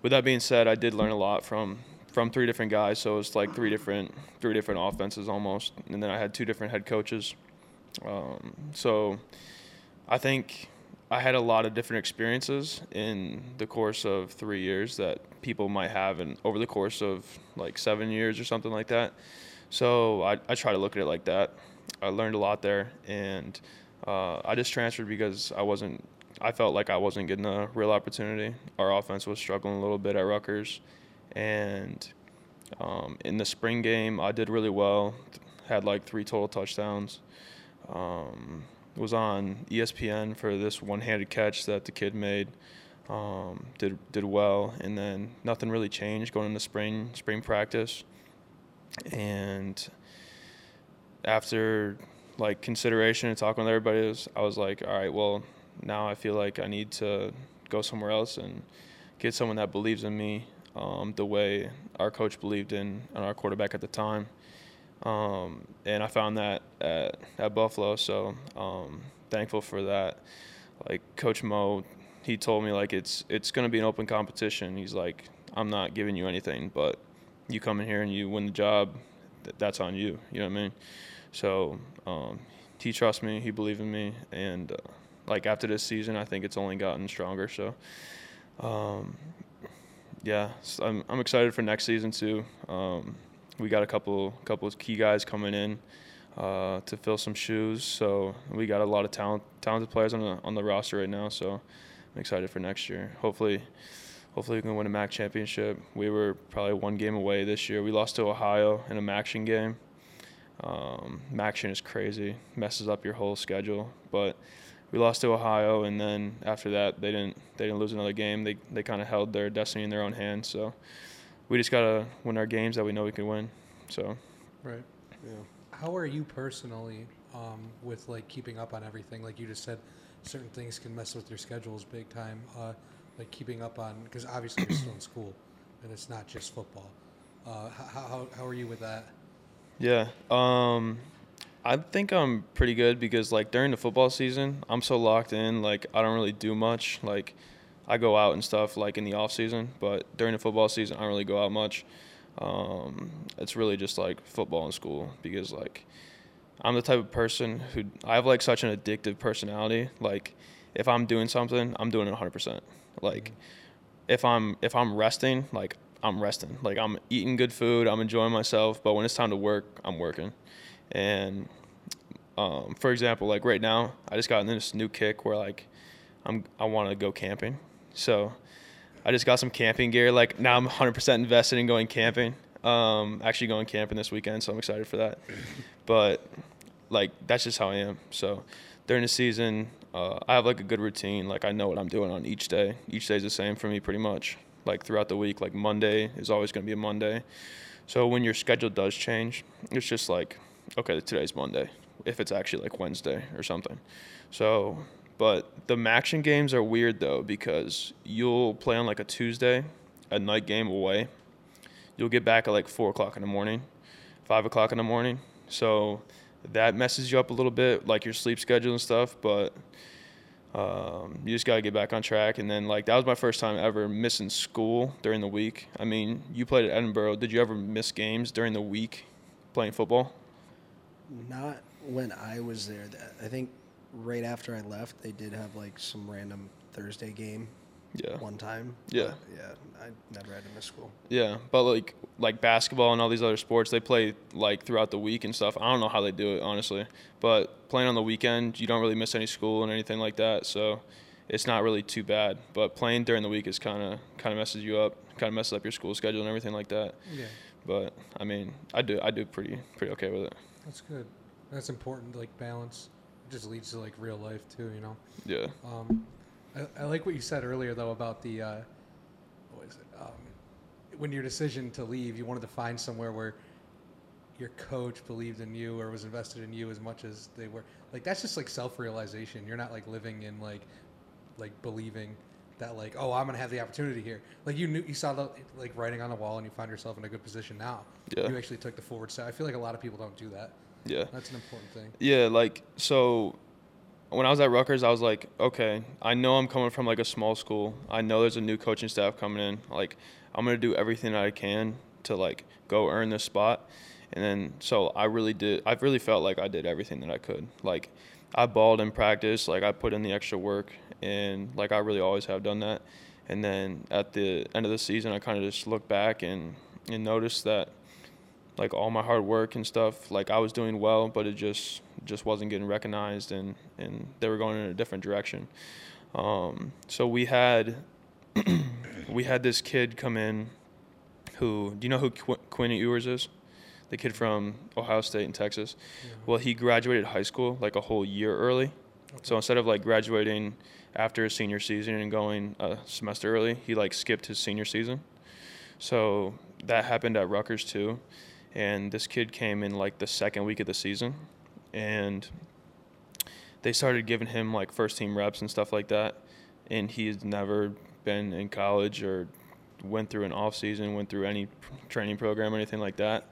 [SPEAKER 4] with that being said, I did learn a lot from from three different guys. So it's like three different three different offenses almost, and then I had two different head coaches. Um, so I think I had a lot of different experiences in the course of three years that people might have and over the course of like seven years or something like that. So I, I try to look at it like that. I learned a lot there, and uh, I just transferred because I wasn't. I felt like I wasn't getting a real opportunity. Our offense was struggling a little bit at Rutgers, and um, in the spring game I did really well. Had like three total touchdowns. Um, was on ESPN for this one-handed catch that the kid made. Um, did did well, and then nothing really changed going into spring spring practice. And after like consideration and talking with everybody, was, I was like, all right, well, now I feel like I need to go somewhere else and get someone that believes in me um, the way our coach believed in, in our quarterback at the time. Um, and I found that at, at Buffalo, so um, thankful for that. Like Coach Mo, he told me like it's it's gonna be an open competition. He's like, I'm not giving you anything, but you come in here and you win the job, th- that's on you. You know what I mean? So um, he trusts me, he believed in me, and uh, like after this season, I think it's only gotten stronger. So. Um, yeah, so I'm I'm excited for next season too. Um, we got a couple couple of key guys coming in uh, to fill some shoes. So we got a lot of talent talented players on the on the roster right now. So I'm excited for next year. Hopefully, hopefully we can win a MAC championship. We were probably one game away this year. We lost to Ohio in a MACtion game. Um, MACtion is crazy, messes up your whole schedule. But we lost to Ohio, and then after that, they didn't they didn't lose another game. They they kind of held their destiny in their own hands. So we just gotta win our games that we know we can win. So
[SPEAKER 2] Right.
[SPEAKER 1] Yeah.
[SPEAKER 2] How are you personally um, with like keeping up on everything? Like you just said, certain things can mess with your schedules big time. Uh, like keeping up on because obviously you're still in school, and it's not just football. Uh, how, how how are you with that?
[SPEAKER 4] yeah, um, I think I'm pretty good because like during the football season, I'm so locked in. Like I don't really do much. Like I go out and stuff like in the off season, but during the football season, I don't really go out much. Um, it's really just like football and school because like I'm the type of person who I have like such an addictive personality. Like if I'm doing something, I'm doing it 100%. Like if I'm if I'm resting, like I'm resting. Like I'm eating good food, I'm enjoying myself, but when it's time to work, I'm working. And um, for example, like right now, I just got in this new kick where like I'm I want to go camping. So I just got some camping gear. Like now I'm 100% invested in going camping. Um, actually going camping this weekend, so I'm excited for that. But like that's just how I am. So during the season, uh, I have like a good routine. Like I know what I'm doing on each day. Each day is the same for me pretty much. Like throughout the week, like Monday is always going to be a Monday. So when your schedule does change, it's just like, okay, today's Monday. If it's actually like Wednesday or something. So, but the MACtion games are weird though because you'll play on like a Tuesday, a night game away. You'll get back at like four o'clock in the morning, five o'clock in the morning. So that messes you up a little bit, like your sleep schedule and stuff. But um, you just gotta get back on track. And then like that was my first time ever missing school during the week. I mean, you played at Edinboro. Did you ever miss games during the week playing football?
[SPEAKER 1] Not when I was there. I think right after I left, they did have like some random Thursday game
[SPEAKER 4] Yeah.
[SPEAKER 1] one time.
[SPEAKER 4] Yeah.
[SPEAKER 1] but, yeah. I never had to miss school.
[SPEAKER 4] Yeah, but like like basketball and all these other sports, they play like throughout the week and stuff. I don't know how they do it honestly, but playing on the weekend, you don't really miss any school and anything like that, so it's not really too bad. But playing during the week is kind of kind of messes you up, kind of messes up your school schedule and everything like that.
[SPEAKER 2] Yeah,
[SPEAKER 4] But I mean, I do I do pretty pretty okay with it.
[SPEAKER 2] that's good. That's important. Like balance. Just leads to like real life too. You know.
[SPEAKER 4] Yeah,
[SPEAKER 2] Um, I, I like what you said earlier though about the uh, what is it? Um, when your decision to leave, you wanted to find somewhere where your coach believed in you or was invested in you as much as they were. Like that's just like self-realization. You're not like living in like like believing that like oh I'm gonna have the opportunity here. Like you knew you saw the like writing on the wall and you found yourself in a good position now.
[SPEAKER 4] Yeah.
[SPEAKER 2] You actually took the forward step. I feel like a lot of people don't do that.
[SPEAKER 4] Yeah.
[SPEAKER 2] That's an important thing.
[SPEAKER 4] Yeah, like so when I was at Rutgers, I was like, okay, I know I'm coming from like a small school. I know there's a new coaching staff coming in. Like I'm going to do everything that I can to like go earn this spot. And then so I really did I really felt like I did everything that I could. Like I balled in practice, like I put in the extra work and like I really always have done that. And then at the end of the season, I kind of just looked back and and noticed that like all my hard work and stuff like i was doing well but it just just wasn't getting recognized and and they were going in a different direction. Um, so we had we had this kid come in who do you know who Qu- quinn ewers is? The kid from ohio state and texas. Well he graduated high school like a whole year early. So instead of like graduating after his senior season and going a semester early he like skipped his senior season. So that happened at Rutgers too. And this kid came in like the second week of the season and they started giving him like first team reps and stuff like that. And he's never been in college or went through an off season, went through any training program or anything like that.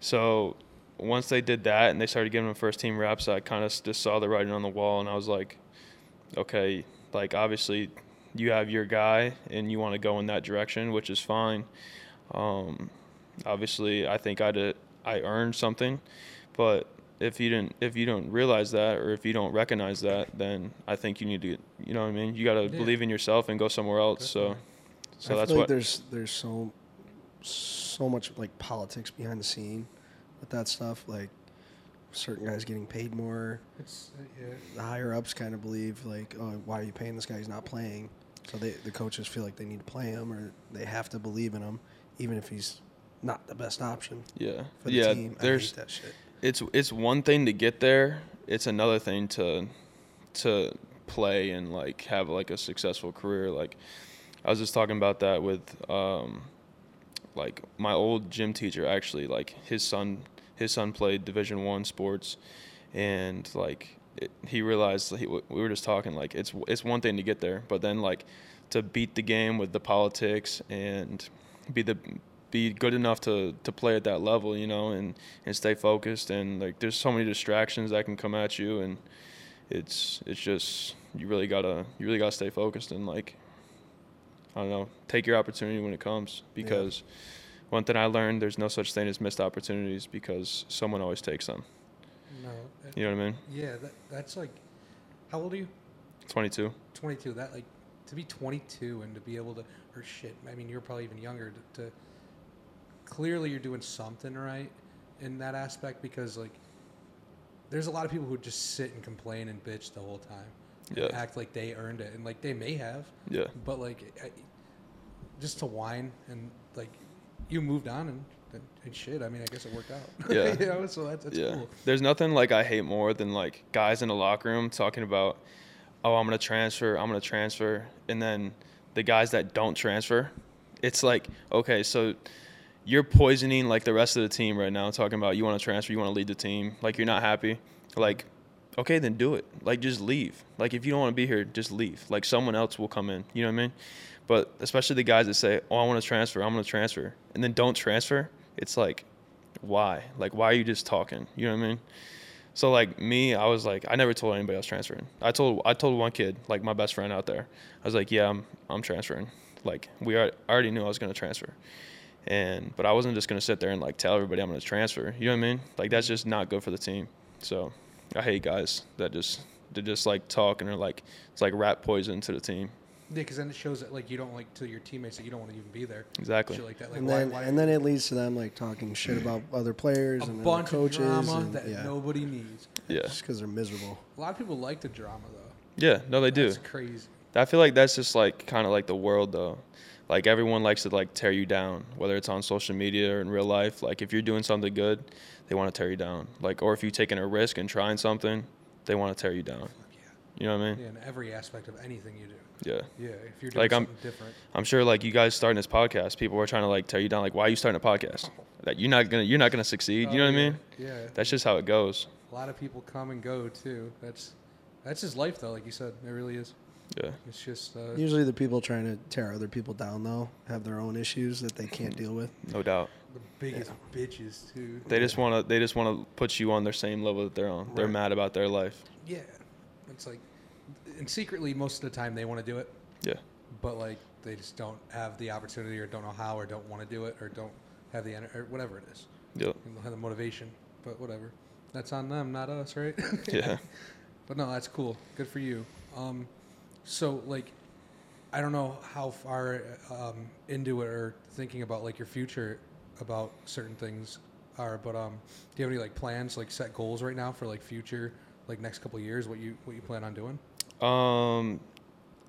[SPEAKER 4] So once they did that and they started giving him first team reps, I kind of just saw the writing on the wall and I was like, okay, like obviously you have your guy and you want to go in that direction, which is fine. Um, obviously, I think I did I earned something, but if you didn't if you don't realize that or if you don't recognize that, then I think you need to get, you know what I mean. You got to
[SPEAKER 2] Yeah.
[SPEAKER 4] believe in yourself and go somewhere else. So,
[SPEAKER 2] Definitely.
[SPEAKER 4] so
[SPEAKER 1] I
[SPEAKER 4] that's
[SPEAKER 1] feel like
[SPEAKER 4] what.
[SPEAKER 1] there's there's so so much like politics behind the scene with that stuff. Like certain guys getting paid more.
[SPEAKER 2] It's uh, yeah.
[SPEAKER 1] The higher ups kind of believe like, oh, why are you paying this guy? He's not playing. So they, the coaches feel like they need to play him or they have to believe in him, even if he's not the best option
[SPEAKER 4] yeah,
[SPEAKER 1] for the
[SPEAKER 4] yeah.
[SPEAKER 1] team. I
[SPEAKER 4] There's
[SPEAKER 1] that shit.
[SPEAKER 4] it's it's one thing to get there. It's another thing to to play and like have like a successful career. Like I was just talking about that with um, like my old gym teacher. Actually, like his son his son played Division One sports, and like it, he realized he, we were just talking like it's it's one thing to get there, but then like to beat the game with the politics and be the be good enough to to play at that level, you know, and and stay focused. And like, there's so many distractions that can come at you, and it's it's just you really gotta you really gotta stay focused and like I don't know, take your opportunity when it comes because. One thing I learned: there's no such thing as missed opportunities because someone always takes them.
[SPEAKER 2] No.
[SPEAKER 4] You know what I mean?
[SPEAKER 2] Yeah, that, that's like, how old are you?
[SPEAKER 4] 22.
[SPEAKER 2] 22. That like, to be 22 and to be able to, or shit. I mean, you're probably even younger. To, to clearly you're doing something right in that aspect because like, there's a lot of people who just sit and complain and bitch the whole time.
[SPEAKER 4] Yeah.
[SPEAKER 2] Act like they earned it, and like they may have,
[SPEAKER 4] Yeah.
[SPEAKER 2] but like, I, just to whine and like, you moved on and. And, and shit, I mean, I guess it worked out.
[SPEAKER 4] Yeah.
[SPEAKER 2] you know, so that's, that's
[SPEAKER 4] yeah.
[SPEAKER 2] cool.
[SPEAKER 4] There's nothing like I hate more than like guys in the locker room talking about, oh, I'm gonna transfer, I'm gonna transfer, and then the guys that don't transfer, it's like, okay, so you're poisoning like the rest of the team right now, talking about you want to transfer, you want to lead the team, like you're not happy, like, okay, then do it, like just leave, like if you don't want to be here, just leave, like someone else will come in, you know what I mean? But especially the guys that say, oh, I want to transfer, I'm gonna transfer, and then don't transfer, it's like, why? Like, why are you just talking? You know what I mean? So like me, I was like, I never told anybody I was transferring. I told I told one kid, like my best friend out there, I was like, yeah, I'm I'm transferring. Like we already knew I was gonna transfer, and but I wasn't just gonna sit there and like tell everybody I'm gonna transfer. You know what I mean? Like that's just not good for the team. So I hate guys that just to just like talk and they're like it's like rat poison to the team.
[SPEAKER 2] Yeah, because then it shows that like you don't like to your teammates that you don't want to even be there.
[SPEAKER 4] Exactly.
[SPEAKER 2] Shit like that. Like
[SPEAKER 1] and
[SPEAKER 2] why,
[SPEAKER 1] then
[SPEAKER 2] why
[SPEAKER 1] and then it leads to them like talking shit mm. about other players
[SPEAKER 2] a
[SPEAKER 1] and
[SPEAKER 2] bunch
[SPEAKER 1] other coaches
[SPEAKER 2] of drama
[SPEAKER 1] and,
[SPEAKER 2] that
[SPEAKER 1] yeah,
[SPEAKER 2] nobody needs.
[SPEAKER 4] Yeah.
[SPEAKER 1] just because they're miserable.
[SPEAKER 2] A lot of people like the drama though.
[SPEAKER 4] Yeah. No, they do.
[SPEAKER 2] That's crazy.
[SPEAKER 4] I feel like that's just like kind of like the world though. Like everyone likes to like tear you down, whether it's on social media or in real life. Like if you're doing something good, they want to tear you down. Like or if you're taking a risk and trying something, they want to tear you down.
[SPEAKER 2] Yeah.
[SPEAKER 4] You know what I mean?
[SPEAKER 2] Yeah, in every aspect of anything you do.
[SPEAKER 4] Yeah.
[SPEAKER 2] Yeah, if you're doing
[SPEAKER 4] Like, I'm-
[SPEAKER 2] something different.
[SPEAKER 4] I'm sure like you guys starting this podcast, people were trying to like tear you down. Like why are you starting a podcast? That you're not gonna you're not gonna succeed. You oh, know
[SPEAKER 2] Oh,
[SPEAKER 4] what I mean?
[SPEAKER 2] Yeah.
[SPEAKER 4] That's just how it goes.
[SPEAKER 2] a lot of people come and go too. That's that's just life though, like you said. It really is.
[SPEAKER 4] Yeah.
[SPEAKER 2] It's just uh,
[SPEAKER 1] Usually, the people trying to tear other people down though have their own issues that they can't deal with.
[SPEAKER 4] No doubt.
[SPEAKER 2] the biggest bitches too.
[SPEAKER 4] They just want to they just want to put you on their same level that they're on. They're mad about their life.
[SPEAKER 2] Yeah. It's like and secretly most of the time they want to do it,
[SPEAKER 4] Yeah.
[SPEAKER 2] but like they just don't have the opportunity or don't know how or don't want to do it or don't have the energy, or whatever it is.
[SPEAKER 4] Yeah.
[SPEAKER 2] They don't have the motivation, but whatever. That's on them, not us, right?
[SPEAKER 4] Yeah.
[SPEAKER 2] But no, that's cool. Good for you. Um, so like, I don't know how far um, into it or thinking about like your future about certain things are, but um, do you have any like plans, like set goals right now for like future, like next couple years? What you what you plan on doing?
[SPEAKER 4] Um,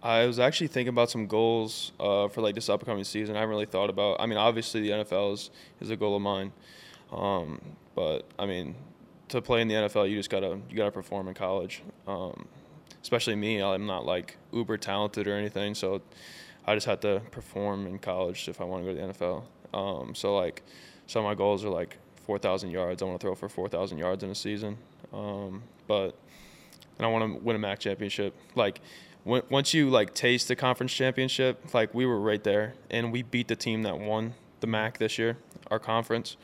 [SPEAKER 4] I was actually thinking about some goals uh, for like this upcoming season. I haven't really thought about. I mean, obviously the NFL is is a goal of mine, um, but I mean, to play in the NFL, you just gotta you gotta perform in college. Um, especially me, I'm not like uber talented or anything, so I just had to perform in college if I want to go to the NFL. Um, so like, some of my goals are like 4,000 yards. I want to throw for 4,000 yards in a season, um, but and I want to win a MAC championship. Like when, once you like taste the conference championship, like we were right there, and we beat the team that won the MAC this year, our conference.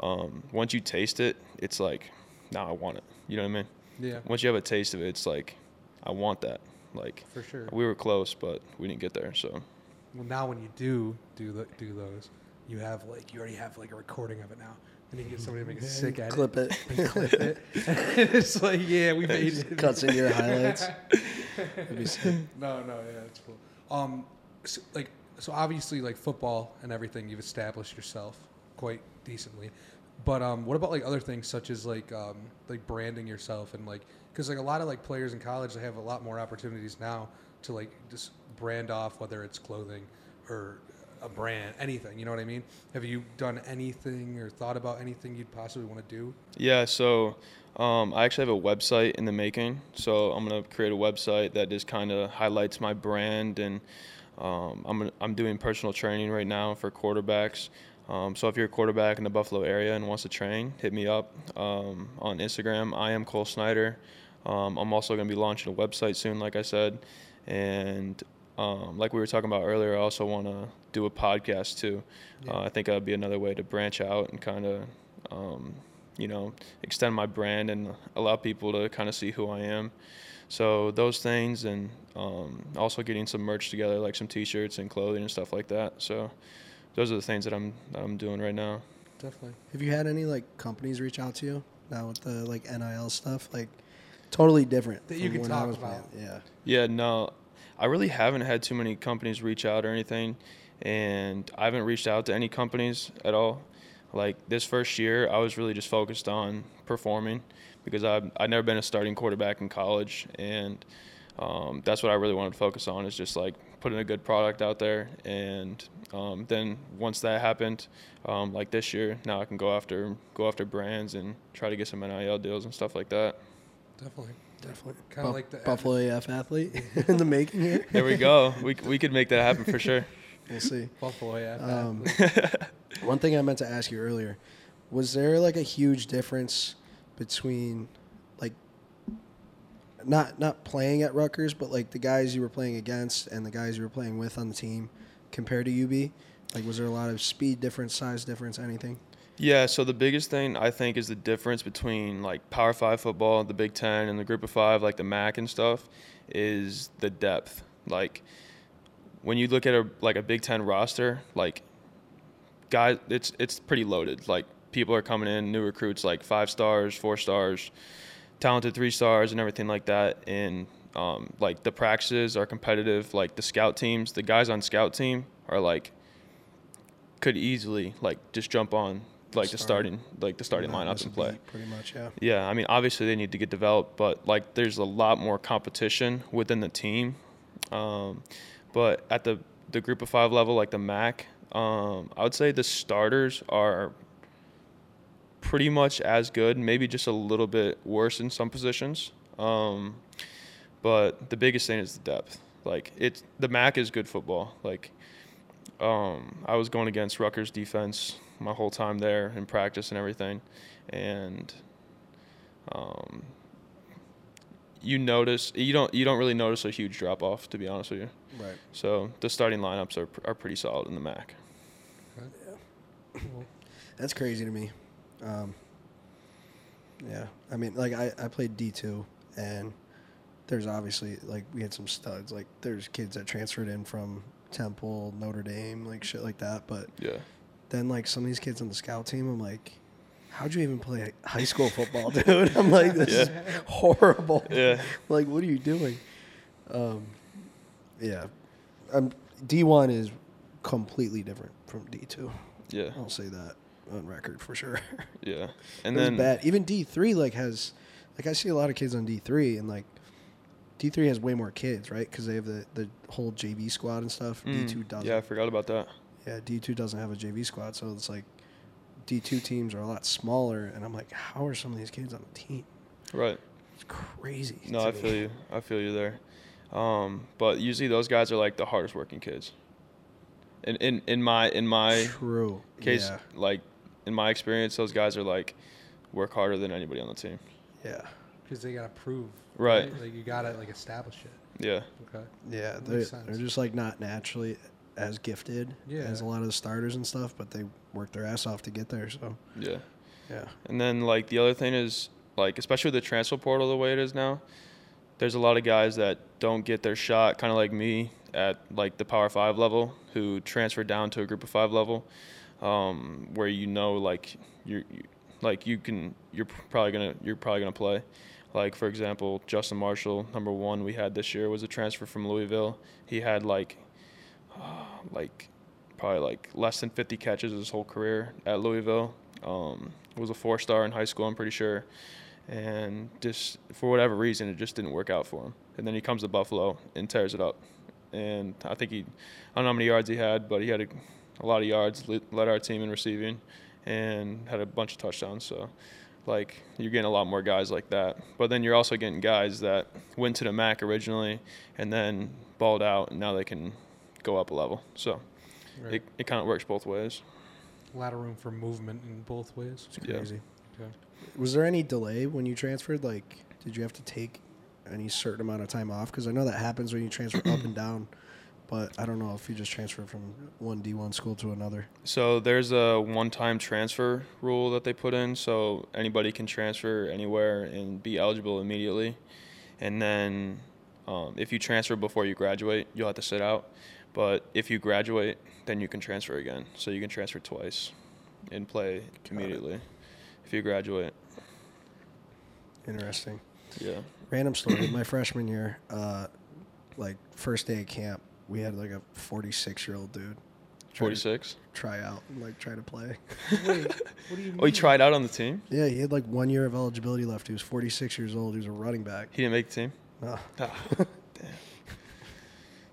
[SPEAKER 4] Um, once you taste it, it's like, now I want it. You know what I mean?
[SPEAKER 2] Yeah,
[SPEAKER 4] Once you have a taste of it, it's like, I want that. Like
[SPEAKER 2] for sure.
[SPEAKER 4] we were close, but we didn't get there. So
[SPEAKER 2] Well, now when you do do the, do those, you have like you already have like a recording of it now, and you can get somebody to make a sick edit.
[SPEAKER 1] Clip it.
[SPEAKER 2] and clip it. it's like, yeah, we made it.
[SPEAKER 1] Cuts into your highlights. That'd be sick.
[SPEAKER 2] No, no, yeah, that's cool. Um, so, like, so obviously, like football and everything, you've established yourself quite decently. But um, what about like other things such as like um, like branding yourself and like because like a lot of like players in college they have a lot more opportunities now to like just brand off whether it's clothing or a brand anything you know what I mean have you done anything or thought about anything you'd possibly want to do
[SPEAKER 4] Yeah, so um, I actually have a website in the making. So I'm gonna create a website that just kind of highlights my brand, and um, I'm I'm doing personal training right now for quarterbacks. Um, so if you're a quarterback in the Buffalo area and wants to train, hit me up um, on Instagram. I am Cole Snyder. Um, I'm also gonna be launching a website soon, like I said, and um, like we were talking about earlier, I also want to do a podcast too.
[SPEAKER 2] Yeah.
[SPEAKER 4] Uh, I think that'd be another way to branch out and kind of, um, you know, extend my brand and allow people to kind of see who I am. So those things, and um, also getting some merch together, like some T-shirts and clothing and stuff like that. So those are the things that I'm that I'm doing right now.
[SPEAKER 2] definitely
[SPEAKER 1] Have you had any like companies reach out to you now with the like NIL stuff? Like totally different
[SPEAKER 2] That you can talk about.
[SPEAKER 1] playing. Yeah.
[SPEAKER 4] Yeah, no, I really haven't had too many companies reach out or anything, and I haven't reached out to any companies at all. Like this first year, I was really just focused on performing because I I'd never been a starting quarterback in college, and um, that's what I really wanted to focus on is just like putting a good product out there. And um, then once that happened, um, like this year, now I can go after go after brands and try to get some NIL deals and stuff like that.
[SPEAKER 2] definitely
[SPEAKER 1] Definitely.
[SPEAKER 2] kind of like the
[SPEAKER 1] Buffalo AF athlete in the making here.
[SPEAKER 4] There we go. we we could make that happen for sure.
[SPEAKER 1] We'll see.
[SPEAKER 2] Buffalo yeah
[SPEAKER 1] Um, One thing I meant to ask you earlier was there like a huge difference between like not not playing at Rutgers, but like the guys you were playing against and the guys you were playing with on the team compared to UB? Like, was there a lot of speed difference, size difference, anything?
[SPEAKER 4] Yeah, so the biggest thing I think is the difference between like Power Five football, the Big Ten, and the Group of Five, like the MAC and stuff, is the depth. Like when you look at a like a Big Ten roster, like guys, it's it's pretty loaded. Like people are coming in, new recruits, like five stars, four stars. Talented three stars and everything like that. And um, like the practices are competitive. Like the scout teams, the guys on scout team are like could easily like just jump on like the starting like the starting
[SPEAKER 1] Not
[SPEAKER 4] lineup and play.
[SPEAKER 1] Pretty much, yeah.
[SPEAKER 4] Yeah, I mean, obviously they need to get developed, but like there's a lot more competition within the team. Um, but at the the group of five level, like the MAC, um, I would say the starters are pretty much as good, maybe just a little bit worse in some positions. Um, but the biggest thing is the depth. Like it's the MAC is good football. Like um, I was going against Rutgers defense my whole time there in practice and everything, and um, you notice you don't you don't really notice a huge drop off to be honest with you.
[SPEAKER 1] Right.
[SPEAKER 4] So the starting lineups are are pretty solid in the MAC.
[SPEAKER 1] That's crazy to me. Um, yeah, I mean, like I, I played D two, and there's obviously like we had some studs. Like there's kids that transferred in from Temple, Notre Dame, like shit like that. But
[SPEAKER 4] Yeah.
[SPEAKER 1] then like some of these kids on the scout team, I'm like, how'd you even play high school football, dude? I'm like, this is horrible.
[SPEAKER 4] Yeah.
[SPEAKER 1] like, what are you doing? Um, yeah, um, D one is completely different from D two.
[SPEAKER 4] Yeah.
[SPEAKER 1] I'll say that on record for sure.
[SPEAKER 4] Yeah.
[SPEAKER 1] And it
[SPEAKER 4] then
[SPEAKER 1] bad. Even D three like has, like I see a lot of kids on D three and like, D three has way more kids, right? Because they have the the whole JV squad and stuff. D
[SPEAKER 4] Mm,
[SPEAKER 1] two doesn't.
[SPEAKER 4] Yeah, I forgot about that.
[SPEAKER 1] Yeah, D two doesn't have a JV squad, so it's like D two teams are a lot smaller, and I'm like, how are some of these kids on the team?
[SPEAKER 4] Right.
[SPEAKER 1] It's crazy.
[SPEAKER 4] No, I
[SPEAKER 1] me.
[SPEAKER 4] feel you. I feel you there. Um, but usually those guys are like the hardest working kids. In in in my in my
[SPEAKER 1] True.
[SPEAKER 4] case,
[SPEAKER 1] Yeah.
[SPEAKER 4] like in my experience, those guys are like work harder than anybody on the team.
[SPEAKER 1] Yeah.
[SPEAKER 2] Because they gotta prove.
[SPEAKER 4] Right.
[SPEAKER 2] Like you gotta like establish it.
[SPEAKER 4] Yeah.
[SPEAKER 2] Okay.
[SPEAKER 1] Yeah,
[SPEAKER 2] That
[SPEAKER 1] they're,
[SPEAKER 2] makes
[SPEAKER 1] they're just like not naturally as gifted
[SPEAKER 2] Yeah.
[SPEAKER 1] as a lot of the starters and stuff, but they work their ass off to get there. So
[SPEAKER 4] Yeah.
[SPEAKER 1] yeah,
[SPEAKER 4] And then like the other thing is like especially with the transfer portal the way it is now, there's a lot of guys that don't get their shot, kind of like me at like the Power Five level, who transfer down to a Group of Five level, um, where you know like you, like you can you're probably gonna you're probably gonna play. Like for example, Justin Marshall, number one we had this year was a transfer from Louisville. He had like like probably like less than 50 catches his whole career at Louisville. Um, was a four star in high school, I'm pretty sure. And just for whatever reason, it just didn't work out for him. And then he comes to Buffalo and tears it up. And I think he, I don't know how many yards he had, but he had a, a lot of yards, led led our team in receiving, and had a bunch of touchdowns. So, like, you're getting a lot more guys like that. But then you're also getting guys that went to the MAC originally and then balled out, and now they can go up a level. So,
[SPEAKER 2] Right.
[SPEAKER 4] it, it kind of works both ways.
[SPEAKER 2] a lot of room for movement in both ways.
[SPEAKER 1] it's
[SPEAKER 4] Yeah.
[SPEAKER 1] crazy.
[SPEAKER 2] Okay.
[SPEAKER 1] Was there any delay when you transferred? Like, did you have to take any certain amount of time off? Because I know that happens when you transfer up and down, but I don't know if you just transfer from one D one school to another.
[SPEAKER 4] So there's a one-time transfer rule that they put in, so anybody can transfer anywhere and be eligible immediately. And then, um, if you transfer before you graduate, you'll have to sit out. But if you graduate, then you can transfer again. So you can transfer twice and play
[SPEAKER 1] it.
[SPEAKER 4] immediately if you graduate.
[SPEAKER 1] Interesting.
[SPEAKER 4] Yeah.
[SPEAKER 1] Random story. My freshman year, uh, like first day of camp, we had like a 46 year old dude.
[SPEAKER 4] 46.
[SPEAKER 1] Try out and like try to play.
[SPEAKER 2] Wait, what do you mean?
[SPEAKER 4] Oh, he tried out on the team.
[SPEAKER 1] Yeah, he had like one year of eligibility left. He was 46 years old. He was a running back.
[SPEAKER 4] He didn't make the team.
[SPEAKER 1] No,
[SPEAKER 4] Ah,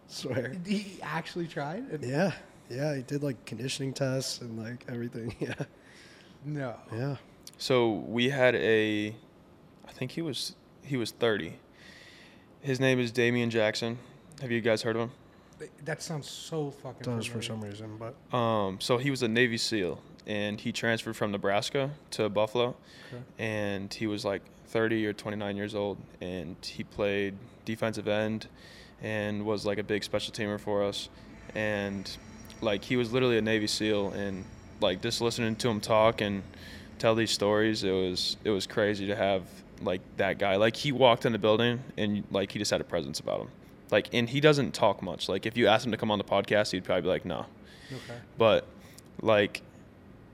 [SPEAKER 1] swear.
[SPEAKER 2] He actually tried? And-
[SPEAKER 1] Yeah, yeah. He did like conditioning tests and like everything. Yeah,
[SPEAKER 2] No.
[SPEAKER 1] yeah.
[SPEAKER 4] So we had a, I think he was he was 30. His name is Damian Jackson. Have you guys heard of him?
[SPEAKER 2] That sounds so fucking
[SPEAKER 1] Does for some reason, but
[SPEAKER 4] Um, so he was a Navy SEAL, and he transferred from Nebraska to Buffalo,
[SPEAKER 2] Okay.
[SPEAKER 4] and he was like 30 or 29 years old, and he played defensive end, and was like a big special teamer for us, and like he was literally a Navy SEAL, and like just listening to him talk and tell these stories, it was it was crazy to have like that guy. Like he walked in the building, and like he just had a presence about him. Like, and he doesn't talk much. Like, if you asked him to come on the podcast, he'd probably be like, "No."
[SPEAKER 2] Okay.
[SPEAKER 4] but like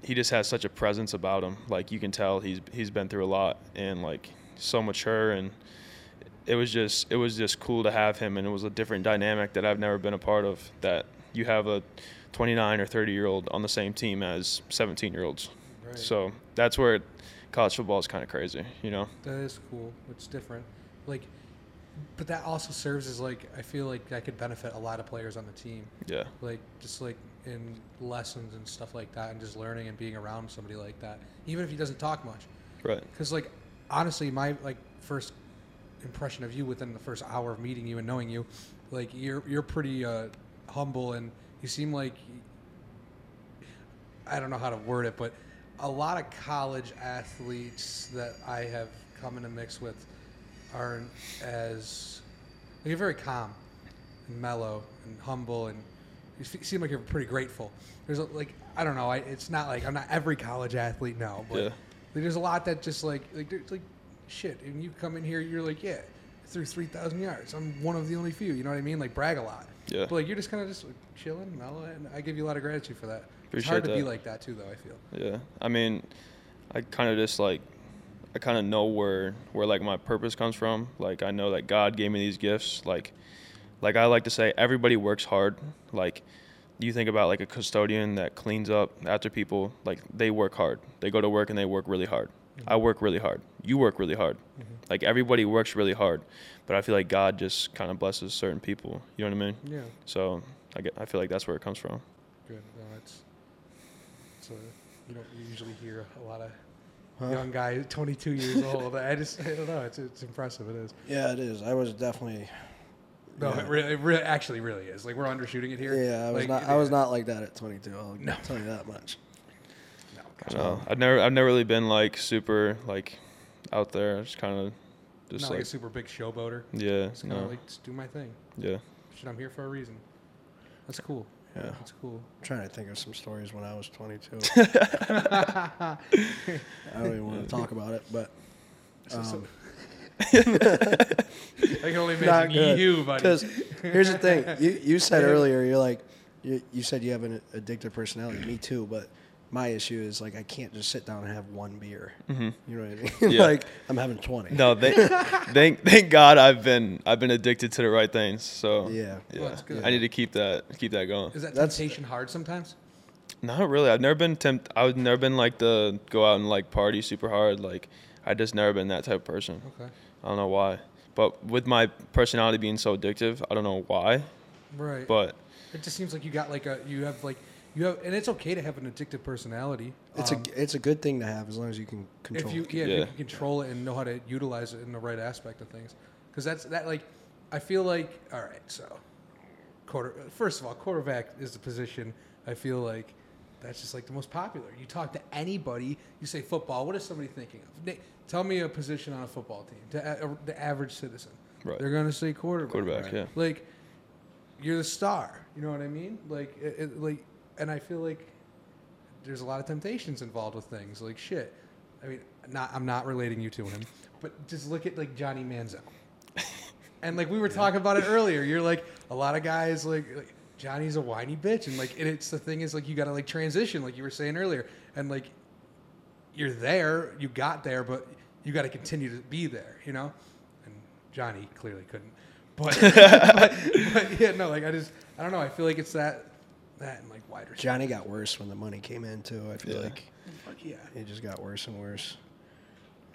[SPEAKER 4] he just has such a presence about him like you can tell he's he's been through a lot and like so mature and it was just it was just cool to have him and it was a different dynamic that I've never been a part of that you have a 29 or 30 year old on the same team as 17 year olds.
[SPEAKER 2] Right.
[SPEAKER 4] So that's where college football is kind of crazy, you know.
[SPEAKER 2] That is cool. It's different. Like, but that also serves as like I feel like that could benefit a lot of players on the team.
[SPEAKER 4] Yeah.
[SPEAKER 2] Like just like in lessons and stuff like that, and just learning and being around somebody like that, even if he doesn't talk much.
[SPEAKER 4] Right.
[SPEAKER 2] Because like honestly, my like first impression of you within the first hour of meeting you and knowing you, like you're you're pretty uh, humble and you seem like I don't know how to word it, but a lot of college athletes that I have come in a mix with aren't as like, you're very calm and mellow and humble and you seem like you're pretty grateful. There's a, like I don't know, I, it's not like I'm not every college athlete, no, but
[SPEAKER 4] Yeah.
[SPEAKER 2] there's a lot that just like like there's like shit, and you come in here, you're like yeah, through three thousand yards, I'm one of the only few, you know what I mean? Like brag a lot.
[SPEAKER 4] Yeah.
[SPEAKER 2] But like you're just kind of just like, chilling, mellow, and I give you a lot of gratitude for that. it's hard to be like that too, though. I feel.
[SPEAKER 4] Yeah, I mean, I kind of just like, I kind of know where where like my purpose comes from. Like I know that God gave me these gifts. Like, like I like to say, everybody works hard. Like, you think about like a custodian that cleans up after people. Like they work hard. They go to work and they work really hard. I work really hard. You work really hard. Mm-hmm. Like everybody works really hard, but I feel like God just kind of blesses certain people. You know what I mean?
[SPEAKER 2] Yeah.
[SPEAKER 4] So I get, I feel like that's where it comes from.
[SPEAKER 2] Good. No, it's. It's a, you don't usually hear a lot of
[SPEAKER 1] Huh?
[SPEAKER 2] young guy, 22 years old. I just I don't know. It's it's impressive. It is.
[SPEAKER 1] Yeah, it is. I was definitely.
[SPEAKER 2] No,
[SPEAKER 1] Yeah.
[SPEAKER 2] it, really, it really, actually really is. Like we're undershooting it here.
[SPEAKER 1] Yeah, I was
[SPEAKER 2] Like,
[SPEAKER 1] not. I was not like that at 22. I'll
[SPEAKER 2] No.
[SPEAKER 1] tell you that much.
[SPEAKER 2] No,
[SPEAKER 4] I know. I've never I've never really been like super like out there. Just kind of just
[SPEAKER 2] not
[SPEAKER 4] like,
[SPEAKER 2] like a super big showboater.
[SPEAKER 4] yeah,
[SPEAKER 2] Just kind of
[SPEAKER 4] no,
[SPEAKER 2] like just do my thing.
[SPEAKER 4] yeah.
[SPEAKER 2] Shit, I'm here for a reason. That's cool.
[SPEAKER 1] Yeah.
[SPEAKER 2] That's cool.
[SPEAKER 1] I'm trying to think of some stories when I was 22. I don't even want to talk about it, but
[SPEAKER 2] So- so-
[SPEAKER 1] um,
[SPEAKER 2] I can only
[SPEAKER 1] not
[SPEAKER 2] imagine you, buddy.
[SPEAKER 1] Because here's the thing: you you said earlier, you're like, you, you said you have an addictive personality. Me too, but my issue is like I can't just sit down and have one beer.
[SPEAKER 4] hmm
[SPEAKER 1] You know what I mean?
[SPEAKER 4] Yeah.
[SPEAKER 1] like I'm having 20.
[SPEAKER 4] No, thank, thank thank God I've been I've been addicted to the right things. So
[SPEAKER 1] Yeah.
[SPEAKER 4] yeah,
[SPEAKER 2] Well, that's good.
[SPEAKER 4] I need to keep that keep that going.
[SPEAKER 2] Is that
[SPEAKER 1] That's-
[SPEAKER 2] temptation hard sometimes?
[SPEAKER 4] Not really. I've never been tempt. I've never been like the go out and like party super hard. Like I just never been that type of person.
[SPEAKER 2] Okay.
[SPEAKER 4] I don't know why. But with my personality being so addictive, I don't know why.
[SPEAKER 2] Right.
[SPEAKER 4] But
[SPEAKER 2] it just seems like you got like a you have like you have and it's okay to have an addictive personality.
[SPEAKER 1] It's
[SPEAKER 2] Um,
[SPEAKER 1] a it's a good thing to have as long as you can control.
[SPEAKER 2] if you
[SPEAKER 1] it.
[SPEAKER 2] yeah, if you can control it and know how to utilize it in the right aspect of things because that's that like i feel like all right so quarter first of all quarterback is the position i feel like that's just like the most popular you talk to anybody you say football what is somebody thinking of Nick, tell me a position on a football team to a, the average citizen
[SPEAKER 4] Right.
[SPEAKER 2] they're going to say quarterback
[SPEAKER 4] Quarterback, yeah.
[SPEAKER 2] like you're the star you know what i mean like it, it, like and i feel like there's a lot of temptations involved with things like shit. I mean, not I'm not relating you to him, but just look at like Johnny Manziel. And like we were talking about it earlier, you're like a lot of guys like, like Johnny's a whiny bitch, and like and it's the thing is like you got to like transition, like you were saying earlier, and like you're there, you got there, but you got to continue to be there, you know. And Johnny clearly couldn't, but, but but yeah, no, like I just I don't know, I feel like it's that that and like wider.
[SPEAKER 1] Johnny got worse when the money came in too. I feel
[SPEAKER 4] Yeah.
[SPEAKER 1] like
[SPEAKER 2] Fuck yeah.
[SPEAKER 1] it just got worse and worse.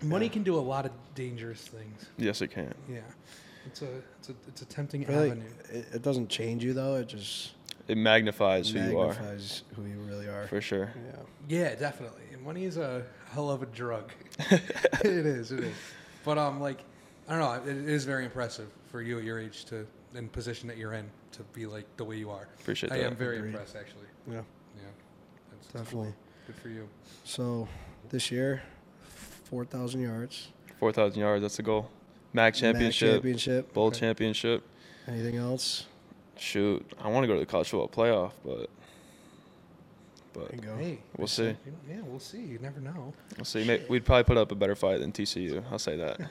[SPEAKER 2] Money can do a lot of dangerous things.
[SPEAKER 4] yes, it can.
[SPEAKER 2] Yeah, it's a it's a it's a tempting
[SPEAKER 1] I feel like
[SPEAKER 2] avenue.
[SPEAKER 1] it, it doesn't change you though. It just
[SPEAKER 4] It magnifies who you are
[SPEAKER 1] magnifies who you really are.
[SPEAKER 4] for sure.
[SPEAKER 1] Yeah.
[SPEAKER 2] Yeah, definitely. And money is a hell of a drug. it is. It is. But um, like I don't know. It is very impressive for you at your age to and position that you're in to be like the way you are.
[SPEAKER 4] Appreciate
[SPEAKER 2] I
[SPEAKER 4] that.
[SPEAKER 2] am very
[SPEAKER 1] Agreed.
[SPEAKER 2] impressed actually.
[SPEAKER 1] Yeah.
[SPEAKER 2] Yeah, that's, that's
[SPEAKER 1] Definitely.
[SPEAKER 2] good for you.
[SPEAKER 1] So this year, four thousand yards,
[SPEAKER 4] Four thousand yards. That's the goal. MAC
[SPEAKER 1] MAC
[SPEAKER 4] championship,
[SPEAKER 1] championship.
[SPEAKER 4] bowl
[SPEAKER 2] Okay.
[SPEAKER 4] championship.
[SPEAKER 1] Anything else?
[SPEAKER 4] Shoot, I want to go to the college football playoff, but but
[SPEAKER 1] There go.
[SPEAKER 2] Hey,
[SPEAKER 4] we'll see.
[SPEAKER 2] yeah, we'll see. You never know.
[SPEAKER 4] We'll see. May- We'd probably put up a better fight than TCU. I'll say that.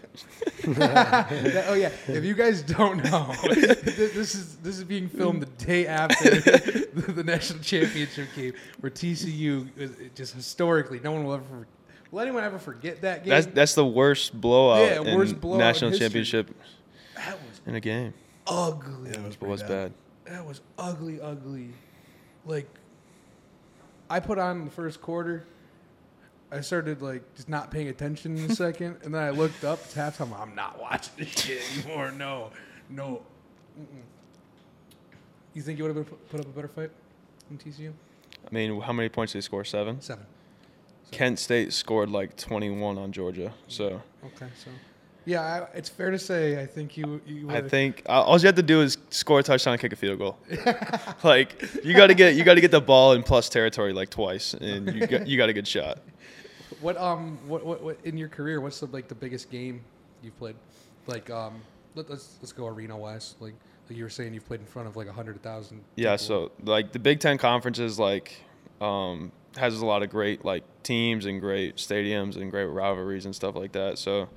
[SPEAKER 2] That- oh yeah, if you guys don't know, this is this is being filmed the day after the, the national championship game, where TCU just historically no one will ever will anyone ever forget that game?
[SPEAKER 4] That's that's the worst blowout
[SPEAKER 2] Yeah,
[SPEAKER 4] in
[SPEAKER 2] worst blowout in
[SPEAKER 4] national
[SPEAKER 2] history.
[SPEAKER 4] championship
[SPEAKER 2] that was
[SPEAKER 4] in a game.
[SPEAKER 2] ugly.
[SPEAKER 1] Yeah, it was
[SPEAKER 4] It was
[SPEAKER 1] pretty
[SPEAKER 4] bad.
[SPEAKER 2] That was ugly, ugly. Like, I put on the first quarter. I started like just not paying attention in a second, and then I looked up. It's halftime. I'm not watching this shit anymore. No, no. Mm-mm. You think you would have put up a better fight in TCU?
[SPEAKER 4] I mean, how many points did they score? Seven.
[SPEAKER 2] Seven.
[SPEAKER 4] Kent State scored like 21 on Georgia. So
[SPEAKER 2] Okay, so yeah, I, it's fair to say I think you. you
[SPEAKER 4] I think uh, all you have to do is score a touchdown, and kick a field goal. like you got to get you got to get the ball in plus territory like twice, and you got you got a good shot.
[SPEAKER 2] What um what, what what in your career? What's the like the biggest game you've played? Like um let, let's let's go arena wise. Like like you were saying, you've played in front of like a hundred thousand.
[SPEAKER 4] Yeah, so like the Big Ten conferences like um, has a lot of great like teams and great stadiums and great rivalries and stuff like that. So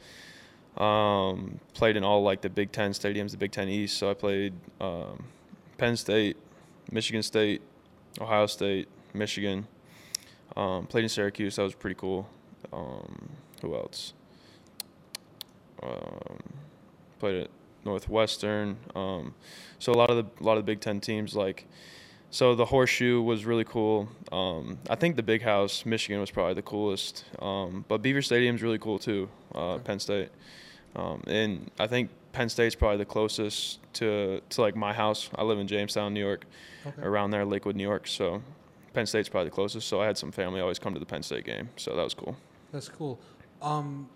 [SPEAKER 4] um, played in all like the Big Ten stadiums, the Big Ten East. So I played um, Penn State, Michigan State, Ohio State, Michigan. Um, played in Syracuse. That was pretty cool. Um, who else? Um, played at Northwestern. Um, so a lot of the a lot of the Big Ten teams like. So the horseshoe was really cool. Um, I think the big house, Michigan, was probably the coolest. Um, but Beaver Stadium's really cool too. Uh,
[SPEAKER 2] Okay.
[SPEAKER 4] Penn State, um, and I think Penn State's probably the closest to to like my house. I live in Jamestown, New York,
[SPEAKER 2] Okay.
[SPEAKER 4] around there, Lakewood, New York. So Penn State's probably the closest. So I had some family always come to the Penn State game. So that was cool.
[SPEAKER 2] That's cool. Um,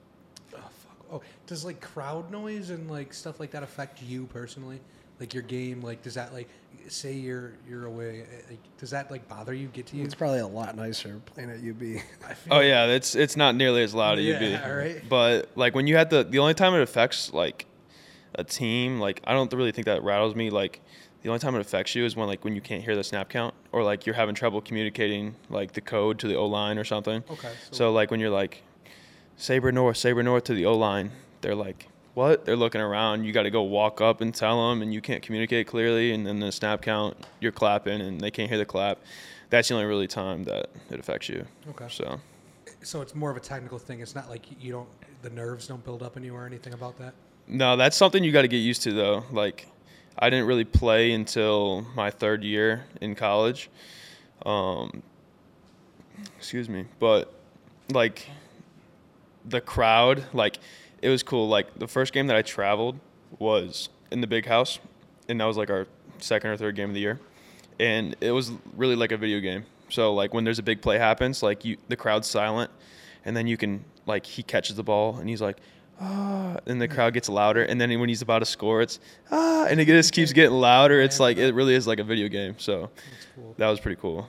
[SPEAKER 2] oh, fuck. oh, does like crowd noise and like stuff like that affect you personally? Like your game, like does that like say you're you're away? eh, Like, does that like bother you? Get to you?
[SPEAKER 1] It's probably a lot nicer playing at UB.
[SPEAKER 2] I feel
[SPEAKER 4] Oh yeah, it's it's not nearly as loud as
[SPEAKER 2] Yeah,
[SPEAKER 4] you'd
[SPEAKER 2] right.
[SPEAKER 4] But like when you had the the only time it affects like a team, like I don't really think that rattles me. Like the only time it affects you is when like when you can't hear the snap count or like you're having trouble communicating like the code to the O line or something.
[SPEAKER 2] Okay.
[SPEAKER 4] So like when you're like Saber North, Saber North to the O line, they're like what? They're looking around. You got to go walk up and tell them, and you can't communicate clearly. And then the snap count, you're clapping, and they can't hear the clap. That's the only really time that it affects you.
[SPEAKER 2] Okay.
[SPEAKER 4] So.
[SPEAKER 2] So it's more of a technical thing. It's not like you don't the nerves don't build up in you or anything about that.
[SPEAKER 4] No, that's something you got to get used to though. Like, I didn't really play until my third year in college. Um, excuse me, but like the crowd, like it was cool. Like the first game that I traveled was in the big house, and that was like our second or third game of the year, and it was really like a video game. So like when there's a big play happens, like you the crowd's silent, and then you can like he catches the ball and he's like ah, and the crowd gets louder, and then when he's about to score, it's ah, and it just keeps getting louder. It's like it really is like a video game. So
[SPEAKER 2] cool.
[SPEAKER 4] that was pretty cool.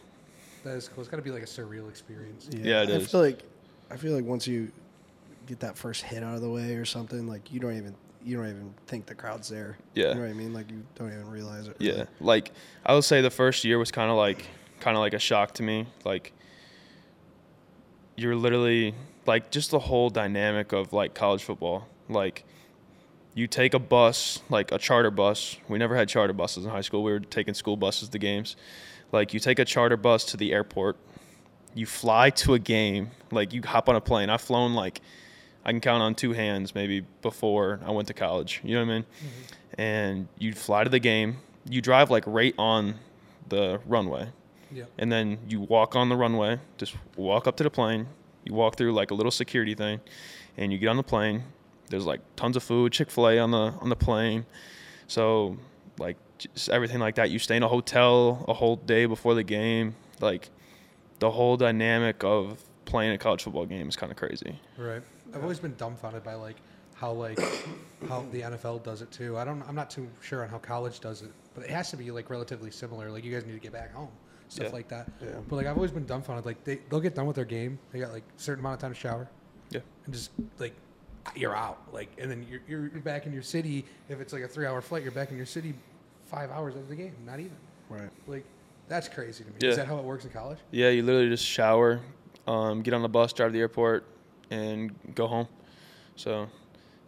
[SPEAKER 2] That is cool. It's got to be like a surreal experience.
[SPEAKER 4] Yeah, it
[SPEAKER 1] I
[SPEAKER 4] is.
[SPEAKER 1] feel like I feel like once you get that first hit out of the way or something, like you don't even you don't even think the crowd's there.
[SPEAKER 4] Yeah.
[SPEAKER 1] You know what I mean? Like you don't even realize it.
[SPEAKER 4] Yeah, like I would say the first year was kind of like kind of like a shock to me. Like you're literally like just the whole dynamic of like college football. Like you take a bus, like a charter bus. We never had charter buses in high school. We were taking school buses to games. Like you take a charter bus to the airport. You fly to a game. Like you hop on a plane. I've flown like I can count on two hands maybe before I went to college. You know what I mean? Mm-hmm. And you fly to the game. You drive like right on the runway.
[SPEAKER 2] Yeah.
[SPEAKER 4] And then you walk on the runway, just walk up to the plane. You walk through like a little security thing, and you get on the plane. There's like tons of food, Chick Fil A on the on the plane. So like just everything like that. You stay in a hotel a whole day before the game. Like the whole dynamic of playing a college football game is kind of crazy.
[SPEAKER 2] Right. I've always been dumbfounded by like how like how the NFL does it too. I don't. I'm not too sure on how college does it, but it has to be like relatively similar. Like you guys need to get back home, stuff
[SPEAKER 4] Yeah.
[SPEAKER 2] like that.
[SPEAKER 1] Yeah.
[SPEAKER 2] But like I've always been dumbfounded. Like they they'll get done with their game. They got like a certain amount of time to shower.
[SPEAKER 4] Yeah.
[SPEAKER 2] And just like you're out. Like and then you're you're, you're back in your city. If it's like a three hour flight, you're back in your city five hours after the game. Not even.
[SPEAKER 1] Right.
[SPEAKER 2] Like that's crazy to me.
[SPEAKER 4] Yeah.
[SPEAKER 2] Is that how it works in college?
[SPEAKER 4] Yeah, you literally just shower, um, get on the bus, drive to the airport, and go home. So,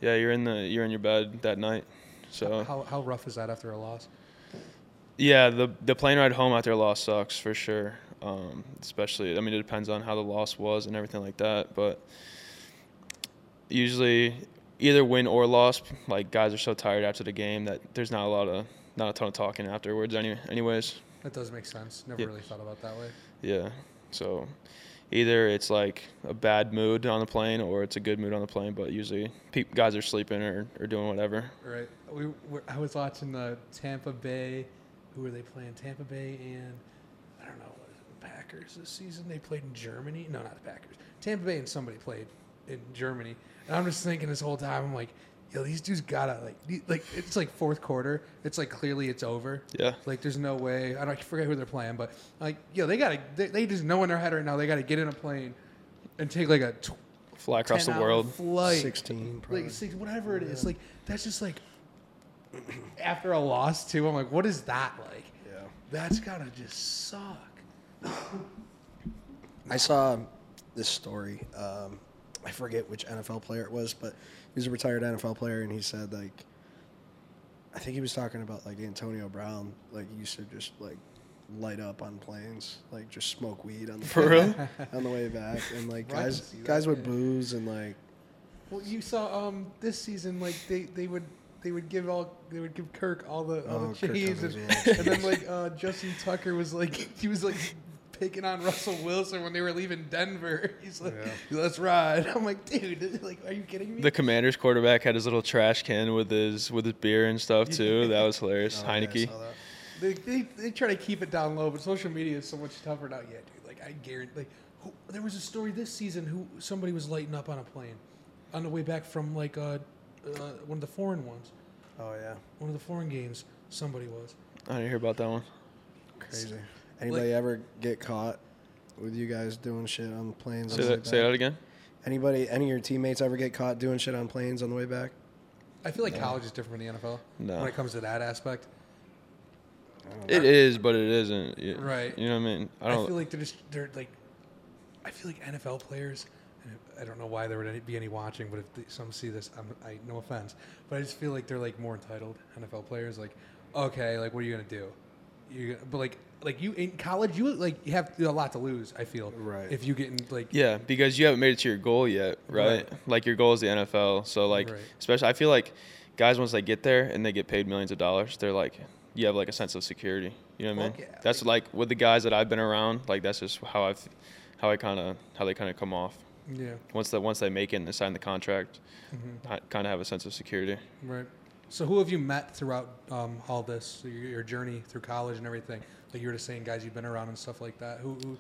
[SPEAKER 4] yeah, you're in the you're in your bed that night. So
[SPEAKER 2] How how rough is that after a loss?
[SPEAKER 4] yeah, the the plane ride home after a loss sucks for sure. Um, especially, I mean, it depends on how the loss was and everything like that. But usually, either win or loss, like guys are so tired after the game that there's not a lot of, not a ton of talking afterwards. Any, anyways,
[SPEAKER 2] That does make sense. Never
[SPEAKER 4] Yeah.
[SPEAKER 2] really thought about that way.
[SPEAKER 4] yeah. So either it's like a bad mood on the plane or it's a good mood on the plane. But usually, pe- guys are sleeping or, or doing whatever.
[SPEAKER 2] Right. We were, I was watching the Tampa Bay. Who were they playing? Tampa Bay and I don't know. Packers this season? They played in Germany. No, not the Packers. Tampa Bay and somebody played in Germany. And I'm just thinking this whole time. I'm like, yo, these dudes gotta like, like it's like fourth quarter. It's like clearly it's over.
[SPEAKER 4] Yeah.
[SPEAKER 2] Like there's no way. I don't I forget who they're playing, but like, yo, they gotta. They, they just know in their head right now. They gotta get in a plane and take like a tw-
[SPEAKER 4] Fly across the
[SPEAKER 2] 10 hour
[SPEAKER 4] world.
[SPEAKER 2] flight.
[SPEAKER 1] 16 probably.
[SPEAKER 2] like six, whatever it is. Like that's just like after a loss too. I'm like, what is that like?
[SPEAKER 1] Yeah.
[SPEAKER 2] That's gotta just suck.
[SPEAKER 1] I saw this story. Um, I forget which NFL player it was, but he was a retired NFL player, and he said like, I think he was talking about like Antonio Brown, like used to just like light up on planes, like just smoke weed on the
[SPEAKER 4] For real?
[SPEAKER 1] on the way back, and like
[SPEAKER 2] Well, I
[SPEAKER 1] guys
[SPEAKER 2] see that,
[SPEAKER 1] guys would
[SPEAKER 2] yeah.
[SPEAKER 1] booze and like
[SPEAKER 2] Well, you saw um this season like they they would. They would give all. They would give Kirk all the all
[SPEAKER 1] Oh,
[SPEAKER 2] the
[SPEAKER 1] Kirk
[SPEAKER 2] cheese, and,
[SPEAKER 1] Cousins, yeah.
[SPEAKER 2] and then like uh, Justin Tucker was like he was like picking on Russell Wilson when they were leaving Denver. He's like, "Let's ride." I'm like, dude, like, are you kidding me?
[SPEAKER 4] The Commanders quarterback had his little trash can with his with his beer and stuff too. That was hilarious.
[SPEAKER 1] Oh,
[SPEAKER 4] Heinicke.
[SPEAKER 1] saw that.
[SPEAKER 2] They, they, they try to keep it down low, but social media is so much tougher now. Yeah, dude. Like I guarantee, like who, there was a story this season who somebody was lighting up on a plane on the way back from like uh, uh, one of the foreign ones,
[SPEAKER 1] Oh yeah,
[SPEAKER 2] one of the foreign games. Somebody was.
[SPEAKER 4] I didn't hear about that one.
[SPEAKER 1] crazy. Anybody ever get caught with you guys doing shit on planes?
[SPEAKER 4] Say
[SPEAKER 1] on the way
[SPEAKER 4] that, say
[SPEAKER 1] back?
[SPEAKER 4] that again.
[SPEAKER 1] Anybody, any of your teammates ever get caught doing shit on planes on the way back?
[SPEAKER 2] I feel like college is different from the NFL
[SPEAKER 4] No.
[SPEAKER 2] when it comes to that aspect.
[SPEAKER 4] It is, but it isn't. You-
[SPEAKER 2] Right.
[SPEAKER 4] You know what I mean? I
[SPEAKER 2] I,
[SPEAKER 4] don't.
[SPEAKER 2] feel like they're just they're like, I feel like NFL players. I don't know why there would any- be any watching, but if they, some see this, I'm, I no offense, but I just feel like they're like more entitled NFL players. Like, okay, like what are you gonna do? You but like like you in college, you like you have a lot to lose. I feel
[SPEAKER 1] Right.
[SPEAKER 2] if you get in like
[SPEAKER 4] yeah, because you haven't made it to your goal yet, right?
[SPEAKER 2] Right.
[SPEAKER 4] Like your goal is the NFL. So like,
[SPEAKER 2] Right.
[SPEAKER 4] especially I feel like guys once they get there and they get paid millions of dollars, they're like, you have like a sense of security. You know what I mean?
[SPEAKER 2] Yeah.
[SPEAKER 4] That's like with the guys that I've been around. Like that's just how I've, how I kind of how they kind of come off.
[SPEAKER 2] yeah
[SPEAKER 4] Once that once they make it and they sign the contract,
[SPEAKER 2] Mhm.
[SPEAKER 4] I kind of have a sense of security.
[SPEAKER 2] right. So who have you met throughout um, all this your, your journey through college and everything? Like you were just saying, guys you've been around and stuff like that. Who, who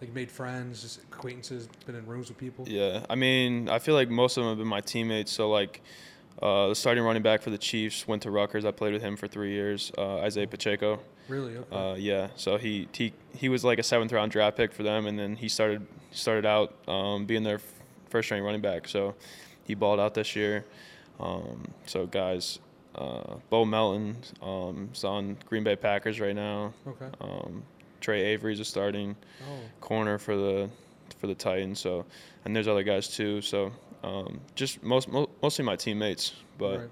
[SPEAKER 2] like made friends, just acquaintances, been in rooms with people.
[SPEAKER 4] Yeah, I mean, I feel like most of them have been my teammates. So like, uh, the starting running back for the Chiefs went to Rutgers. I played with him for three years. Uh, Isaiah Pacheco.
[SPEAKER 2] Really? Okay.
[SPEAKER 4] Uh, yeah, so he, he he was like a seventh round draft pick for them, and then he started started out um, being their f- first string running back. So he balled out this year. Um, so guys, uh, Bo Melton um, is on Green Bay Packers right now.
[SPEAKER 2] okay.
[SPEAKER 4] Um, Tre Avery's a starting
[SPEAKER 2] Oh.
[SPEAKER 4] corner for the for the Titans. So, and there's other guys too. So, um, just most mo- mostly my teammates, but
[SPEAKER 2] Right.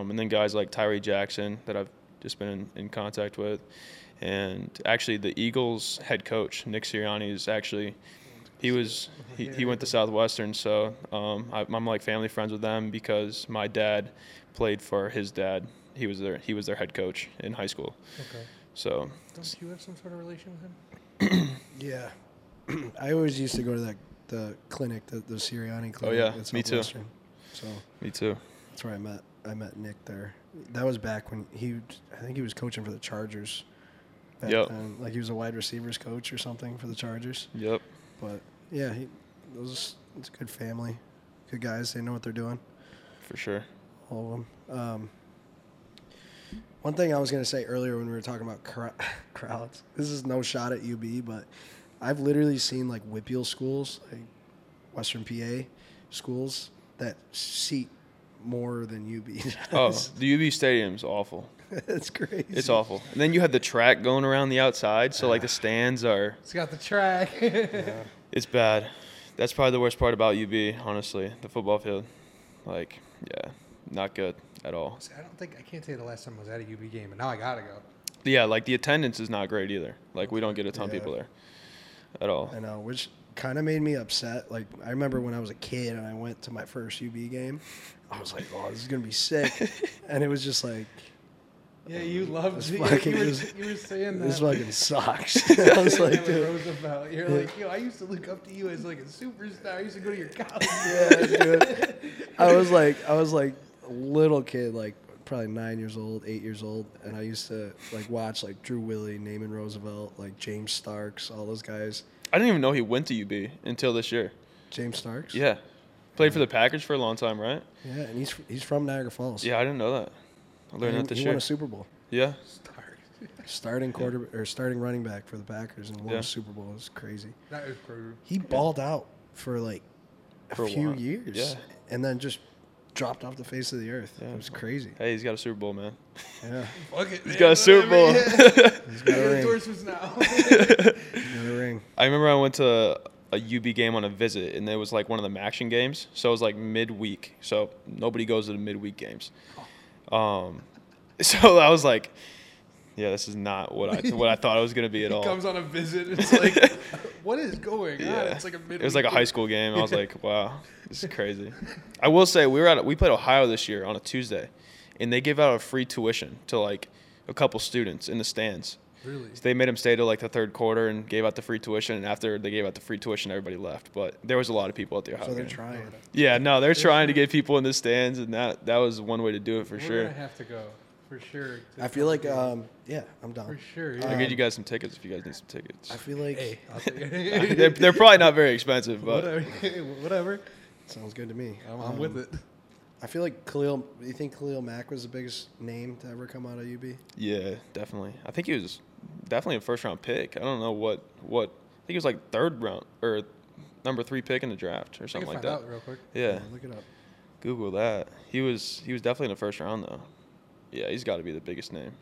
[SPEAKER 4] um, and then guys like Tyree Jackson that I've just been in, in contact with, and actually the Eagles head coach Nick Sirianni is actually he was he, he went to Southwestern. So um, I, I'm like family friends with them because my dad played for his dad. He was their he was their head coach in high school.
[SPEAKER 2] Okay.
[SPEAKER 4] So
[SPEAKER 2] Don't you have some sort of relation with him?
[SPEAKER 1] Yeah, I always used to go to that the clinic, the, the Sirianni oh, clinic.
[SPEAKER 4] Oh, yeah,
[SPEAKER 1] at
[SPEAKER 4] me too.
[SPEAKER 1] Southwestern. So
[SPEAKER 4] me too.
[SPEAKER 1] that's where I met I met Nick there. That was back when he, I think he was coaching for the Chargers.
[SPEAKER 4] Yep.
[SPEAKER 1] then. Like he was a wide receivers coach or something for the Chargers.
[SPEAKER 4] Yep.
[SPEAKER 1] But yeah, he those it's a good family, good guys. They know what they're doing.
[SPEAKER 4] For sure.
[SPEAKER 1] All of them. Um, one thing I was going to say earlier when we were talking about cr- crowds, this is no shot at UB, but I've literally seen like WPIAL schools, like Western PA schools, that seat more than UB.
[SPEAKER 4] Oh, the UB Stadium's awful.
[SPEAKER 1] it's crazy.
[SPEAKER 4] It's awful. And then you have the track going around the outside, so like the stands are.
[SPEAKER 2] It's got the track.
[SPEAKER 4] It's bad. That's probably the worst part about UB, honestly. The football field, like, yeah, not good at all.
[SPEAKER 2] See, I don't think I can't say the last time I was at a UB game, and now I gotta go.
[SPEAKER 4] Yeah, like the attendance is not great either. Like we don't get a ton of
[SPEAKER 1] Yeah.
[SPEAKER 4] people there. at all.
[SPEAKER 1] I know, which kind of made me upset. Like I remember when I was a kid and I went to my first UB game, I was like, "Oh, this is gonna be sick," and it was just like,
[SPEAKER 2] Yeah, you loved
[SPEAKER 1] This
[SPEAKER 2] it.
[SPEAKER 1] fucking
[SPEAKER 2] you, were,
[SPEAKER 1] is-
[SPEAKER 2] you were saying that.
[SPEAKER 1] "This fucking sucks." I was like,
[SPEAKER 2] With
[SPEAKER 1] "Dude,
[SPEAKER 2] Roosevelt. You're like, yo, I used to look up to you as like a superstar. I used to go to your college.
[SPEAKER 1] yeah, dude." I was like, I was like a little kid, like probably nine years old, eight years old, and I used to like watch like Drew Willy, Naaman Roosevelt, like James Starks, all those guys.
[SPEAKER 4] I didn't even know he went to UB until this year.
[SPEAKER 1] James Starks.
[SPEAKER 4] Yeah, played for the Packers for a long time, right?
[SPEAKER 1] Yeah, and he's he's from Niagara Falls.
[SPEAKER 4] Yeah, I didn't know that. I learned
[SPEAKER 1] he,
[SPEAKER 4] that this
[SPEAKER 1] he
[SPEAKER 4] year.
[SPEAKER 1] won a Super Bowl.
[SPEAKER 4] Yeah,
[SPEAKER 2] Starks.
[SPEAKER 1] Starting quarter or starting running back for the Packers and won
[SPEAKER 4] Yeah.
[SPEAKER 1] a Super Bowl. It was crazy.
[SPEAKER 2] That is crazy.
[SPEAKER 1] He balled out for like a
[SPEAKER 4] For a
[SPEAKER 1] few
[SPEAKER 4] while.
[SPEAKER 1] years.
[SPEAKER 4] Yeah.
[SPEAKER 1] And then just dropped off the face of the earth.
[SPEAKER 4] Yeah.
[SPEAKER 1] It was crazy.
[SPEAKER 4] hey, he's got a Super Bowl, man.
[SPEAKER 1] Yeah.
[SPEAKER 2] Fuck it.
[SPEAKER 4] He's got a Super Bowl.
[SPEAKER 1] He's got a ring.
[SPEAKER 2] Endorsements now.
[SPEAKER 1] He's got a ring.
[SPEAKER 4] I remember I went to a UB game on a visit, and it was like one of the MACtion games. So it was like midweek. So nobody goes to the midweek games. Um, so I was like, yeah, this is not what I what I thought it was gonna be at
[SPEAKER 2] he
[SPEAKER 4] all.
[SPEAKER 2] comes on a visit. It's like, what is going on?
[SPEAKER 4] Yeah.
[SPEAKER 2] It's like a mid.
[SPEAKER 4] It was like a high school game. I was like, wow, this is crazy. I will say we were at we played Ohio this year on a Tuesday, and they gave out a free tuition to like a couple students in the stands.
[SPEAKER 2] Really?
[SPEAKER 4] So they made them stay till like the third quarter and gave out the free tuition. And after they gave out the free tuition, everybody left. But there was a lot of people at the Ohio
[SPEAKER 1] So they're
[SPEAKER 4] game.
[SPEAKER 1] trying.
[SPEAKER 4] Yeah, no, they're trying to get people in the stands, and that that was one way to do it for
[SPEAKER 2] We're
[SPEAKER 4] sure.
[SPEAKER 2] gonna have to go for sure.
[SPEAKER 1] I feel like um yeah, I'm done.
[SPEAKER 2] for
[SPEAKER 1] down.
[SPEAKER 2] sure.
[SPEAKER 4] I'll get you guys some tickets if you guys need some tickets.
[SPEAKER 1] I feel like
[SPEAKER 2] hey, I'll take it.
[SPEAKER 4] they're, they're probably not very expensive, but
[SPEAKER 2] whatever. whatever.
[SPEAKER 1] sounds good to me.
[SPEAKER 2] I'm, I'm with
[SPEAKER 1] Um,
[SPEAKER 2] it.
[SPEAKER 1] I feel like Khalil do you think Khalil Mack was the biggest name to ever come out of UB?
[SPEAKER 4] yeah, definitely. I think he was definitely a first round pick. I don't know what what. I think he was like third round or number three pick in the draft or
[SPEAKER 2] I
[SPEAKER 4] something
[SPEAKER 2] can
[SPEAKER 4] like
[SPEAKER 2] find
[SPEAKER 4] that.
[SPEAKER 2] out real quick.
[SPEAKER 4] Yeah,
[SPEAKER 1] Look it up.
[SPEAKER 4] Google that. He was he was definitely in the first round though. Yeah, he's got to be the biggest name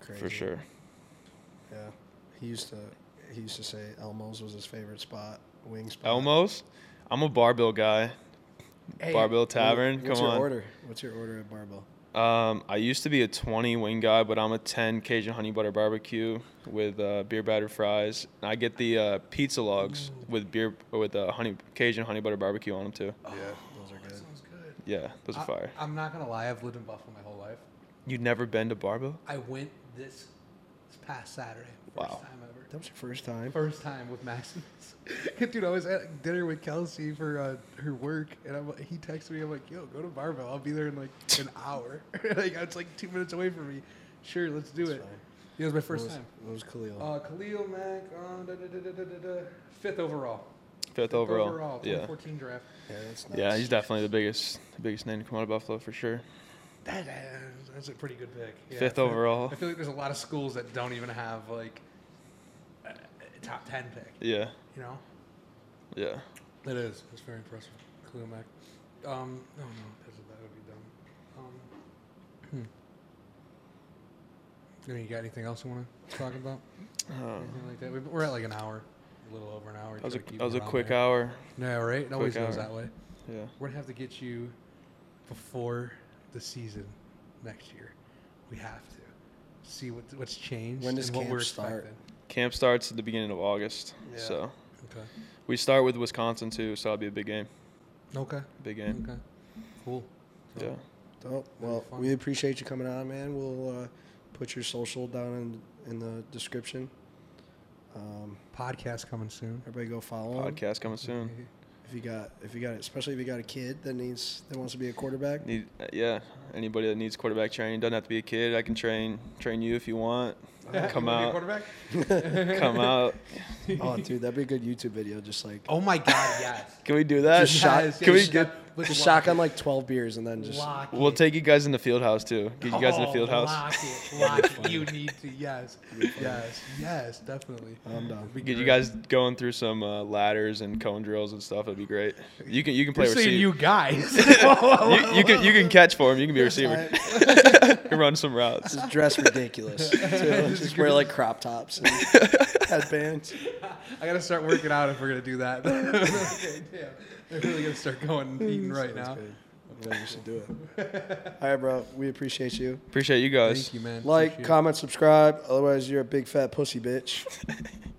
[SPEAKER 1] Crazy.
[SPEAKER 4] for sure.
[SPEAKER 1] Yeah. He used to he used to say Elmo's was his favorite spot, wing spot.
[SPEAKER 4] Elmo's. I'm a Bar-Bill guy.
[SPEAKER 2] Hey,
[SPEAKER 1] Bar-Bill
[SPEAKER 4] Tavern.
[SPEAKER 1] What's
[SPEAKER 4] Come
[SPEAKER 1] your
[SPEAKER 4] on.
[SPEAKER 1] order? What's your order at Bar-Bill?
[SPEAKER 4] Um, I used to be a 20 wing guy, but I'm a 10 Cajun honey butter barbecue with uh, beer batter fries. And I get the uh, pizza logs with beer with uh, honey Cajun honey butter barbecue on them too.
[SPEAKER 1] yeah, those are good.
[SPEAKER 2] Sounds good.
[SPEAKER 4] Yeah, those are
[SPEAKER 2] I-
[SPEAKER 4] fire.
[SPEAKER 2] I'm not gonna lie. I've lived in Buffalo my whole life.
[SPEAKER 4] You'd never been to Bar-Bill?
[SPEAKER 2] I went this this past Saturday. First
[SPEAKER 4] Wow.
[SPEAKER 2] time ever.
[SPEAKER 1] That was your first time.
[SPEAKER 2] First time with Maximus. Dude, I was at dinner with Kelsey for uh, her work, and I'm, he texted me. I'm like, "Yo, go to Bar-Bill. I'll be there in like an hour. like it's like two minutes away from me. Sure, let's do
[SPEAKER 1] That's
[SPEAKER 2] it."
[SPEAKER 1] fine.
[SPEAKER 2] Yeah, it was my
[SPEAKER 1] What
[SPEAKER 2] first
[SPEAKER 1] was,
[SPEAKER 2] time.
[SPEAKER 1] what was Khalil?
[SPEAKER 2] Uh, Khalil Mack, uh, da, da, da, da, da, da, da, fifth overall.
[SPEAKER 4] Fifth overall.
[SPEAKER 2] overall,
[SPEAKER 4] yeah.
[SPEAKER 2] 2014 draft.
[SPEAKER 1] yeah, that's nice.
[SPEAKER 4] Yeah, he's definitely the biggest the biggest name to come out of Buffalo for sure.
[SPEAKER 2] That, that- that's a pretty good pick. Yeah,
[SPEAKER 4] Fifth
[SPEAKER 2] I feel-
[SPEAKER 4] overall.
[SPEAKER 2] I feel like there's a lot of schools that don't even have like a a top ten pick.
[SPEAKER 4] Yeah.
[SPEAKER 2] You know.
[SPEAKER 4] Yeah.
[SPEAKER 2] It is. It's very impressive. Khalil Mack. Um, no, no, that's, that would be dumb. Um, hmm. I mean, you got anything else you want to talk about?
[SPEAKER 4] Uh,
[SPEAKER 2] Anything like that? We're at like an hour, a little over an hour.
[SPEAKER 4] that was a
[SPEAKER 2] Try to keep
[SPEAKER 4] that was a quick
[SPEAKER 2] there.
[SPEAKER 4] hour.
[SPEAKER 2] No, right? It always
[SPEAKER 4] quick
[SPEAKER 2] goes that way.
[SPEAKER 4] Yeah.
[SPEAKER 2] We're gonna have to get you before the season next year. We have to see what what's changed.
[SPEAKER 1] When does
[SPEAKER 2] and what
[SPEAKER 1] camp
[SPEAKER 2] we're
[SPEAKER 1] start?
[SPEAKER 2] expecting.
[SPEAKER 4] Camp starts at the beginning of August.
[SPEAKER 2] Yeah.
[SPEAKER 4] So
[SPEAKER 2] Okay.
[SPEAKER 4] we start with Wisconsin too, so that'll be a big game.
[SPEAKER 2] Okay.
[SPEAKER 4] Big game.
[SPEAKER 2] Okay. Cool. So,
[SPEAKER 4] Yeah.
[SPEAKER 1] Dope. Well, we appreciate you coming on, man. We'll uh, put your social down in in the description. Um,
[SPEAKER 2] Podcast coming soon.
[SPEAKER 1] everybody go follow him.
[SPEAKER 4] Podcast coming soon.
[SPEAKER 1] If you got, if you got, especially if you got a kid that needs that wants to be a quarterback.
[SPEAKER 4] Need uh, yeah. Anybody that needs quarterback training doesn't have to be a kid. I can train train you if you want. Come
[SPEAKER 2] You wanna be a
[SPEAKER 4] out.
[SPEAKER 2] Quarterback?
[SPEAKER 4] Come out.
[SPEAKER 1] oh, dude, that'd be a good YouTube video. Just like
[SPEAKER 2] Oh my God! Yes.
[SPEAKER 4] Can we do that?
[SPEAKER 1] Just shot-
[SPEAKER 2] Yes,
[SPEAKER 4] Can we
[SPEAKER 2] yes,
[SPEAKER 4] get?
[SPEAKER 2] With
[SPEAKER 1] just
[SPEAKER 2] lock
[SPEAKER 1] shotgun like twelve beers and then just.
[SPEAKER 2] Lock
[SPEAKER 4] We'll
[SPEAKER 2] it.
[SPEAKER 4] take you guys in the field house too. Get you guys in the
[SPEAKER 2] Oh,
[SPEAKER 4] field house.
[SPEAKER 2] Lock it. Lock it. You need to. Yes. Yes. Yes. Definitely.
[SPEAKER 1] I'm done.
[SPEAKER 2] Be
[SPEAKER 4] Get you guys going through some uh, ladders and cone drills and stuff. It'd be great. You can you can play
[SPEAKER 2] You're
[SPEAKER 4] receiver.
[SPEAKER 2] you guys.
[SPEAKER 4] You, you can you can catch for him. You can be a receiver. you can run some routes.
[SPEAKER 1] Just dress ridiculous. too. Just wear like crop tops and headbands.
[SPEAKER 2] I gotta start working out if we're gonna do that. okay, damn. I'm really gonna start going and eating mm. right
[SPEAKER 1] Sounds
[SPEAKER 2] now.
[SPEAKER 1] good. Yeah, you should do it. All right, bro. We appreciate you.
[SPEAKER 4] Appreciate you guys.
[SPEAKER 2] Thank you, man.
[SPEAKER 1] Like,
[SPEAKER 2] Appreciate it.
[SPEAKER 1] comment, subscribe. Otherwise, you're a big fat pussy bitch.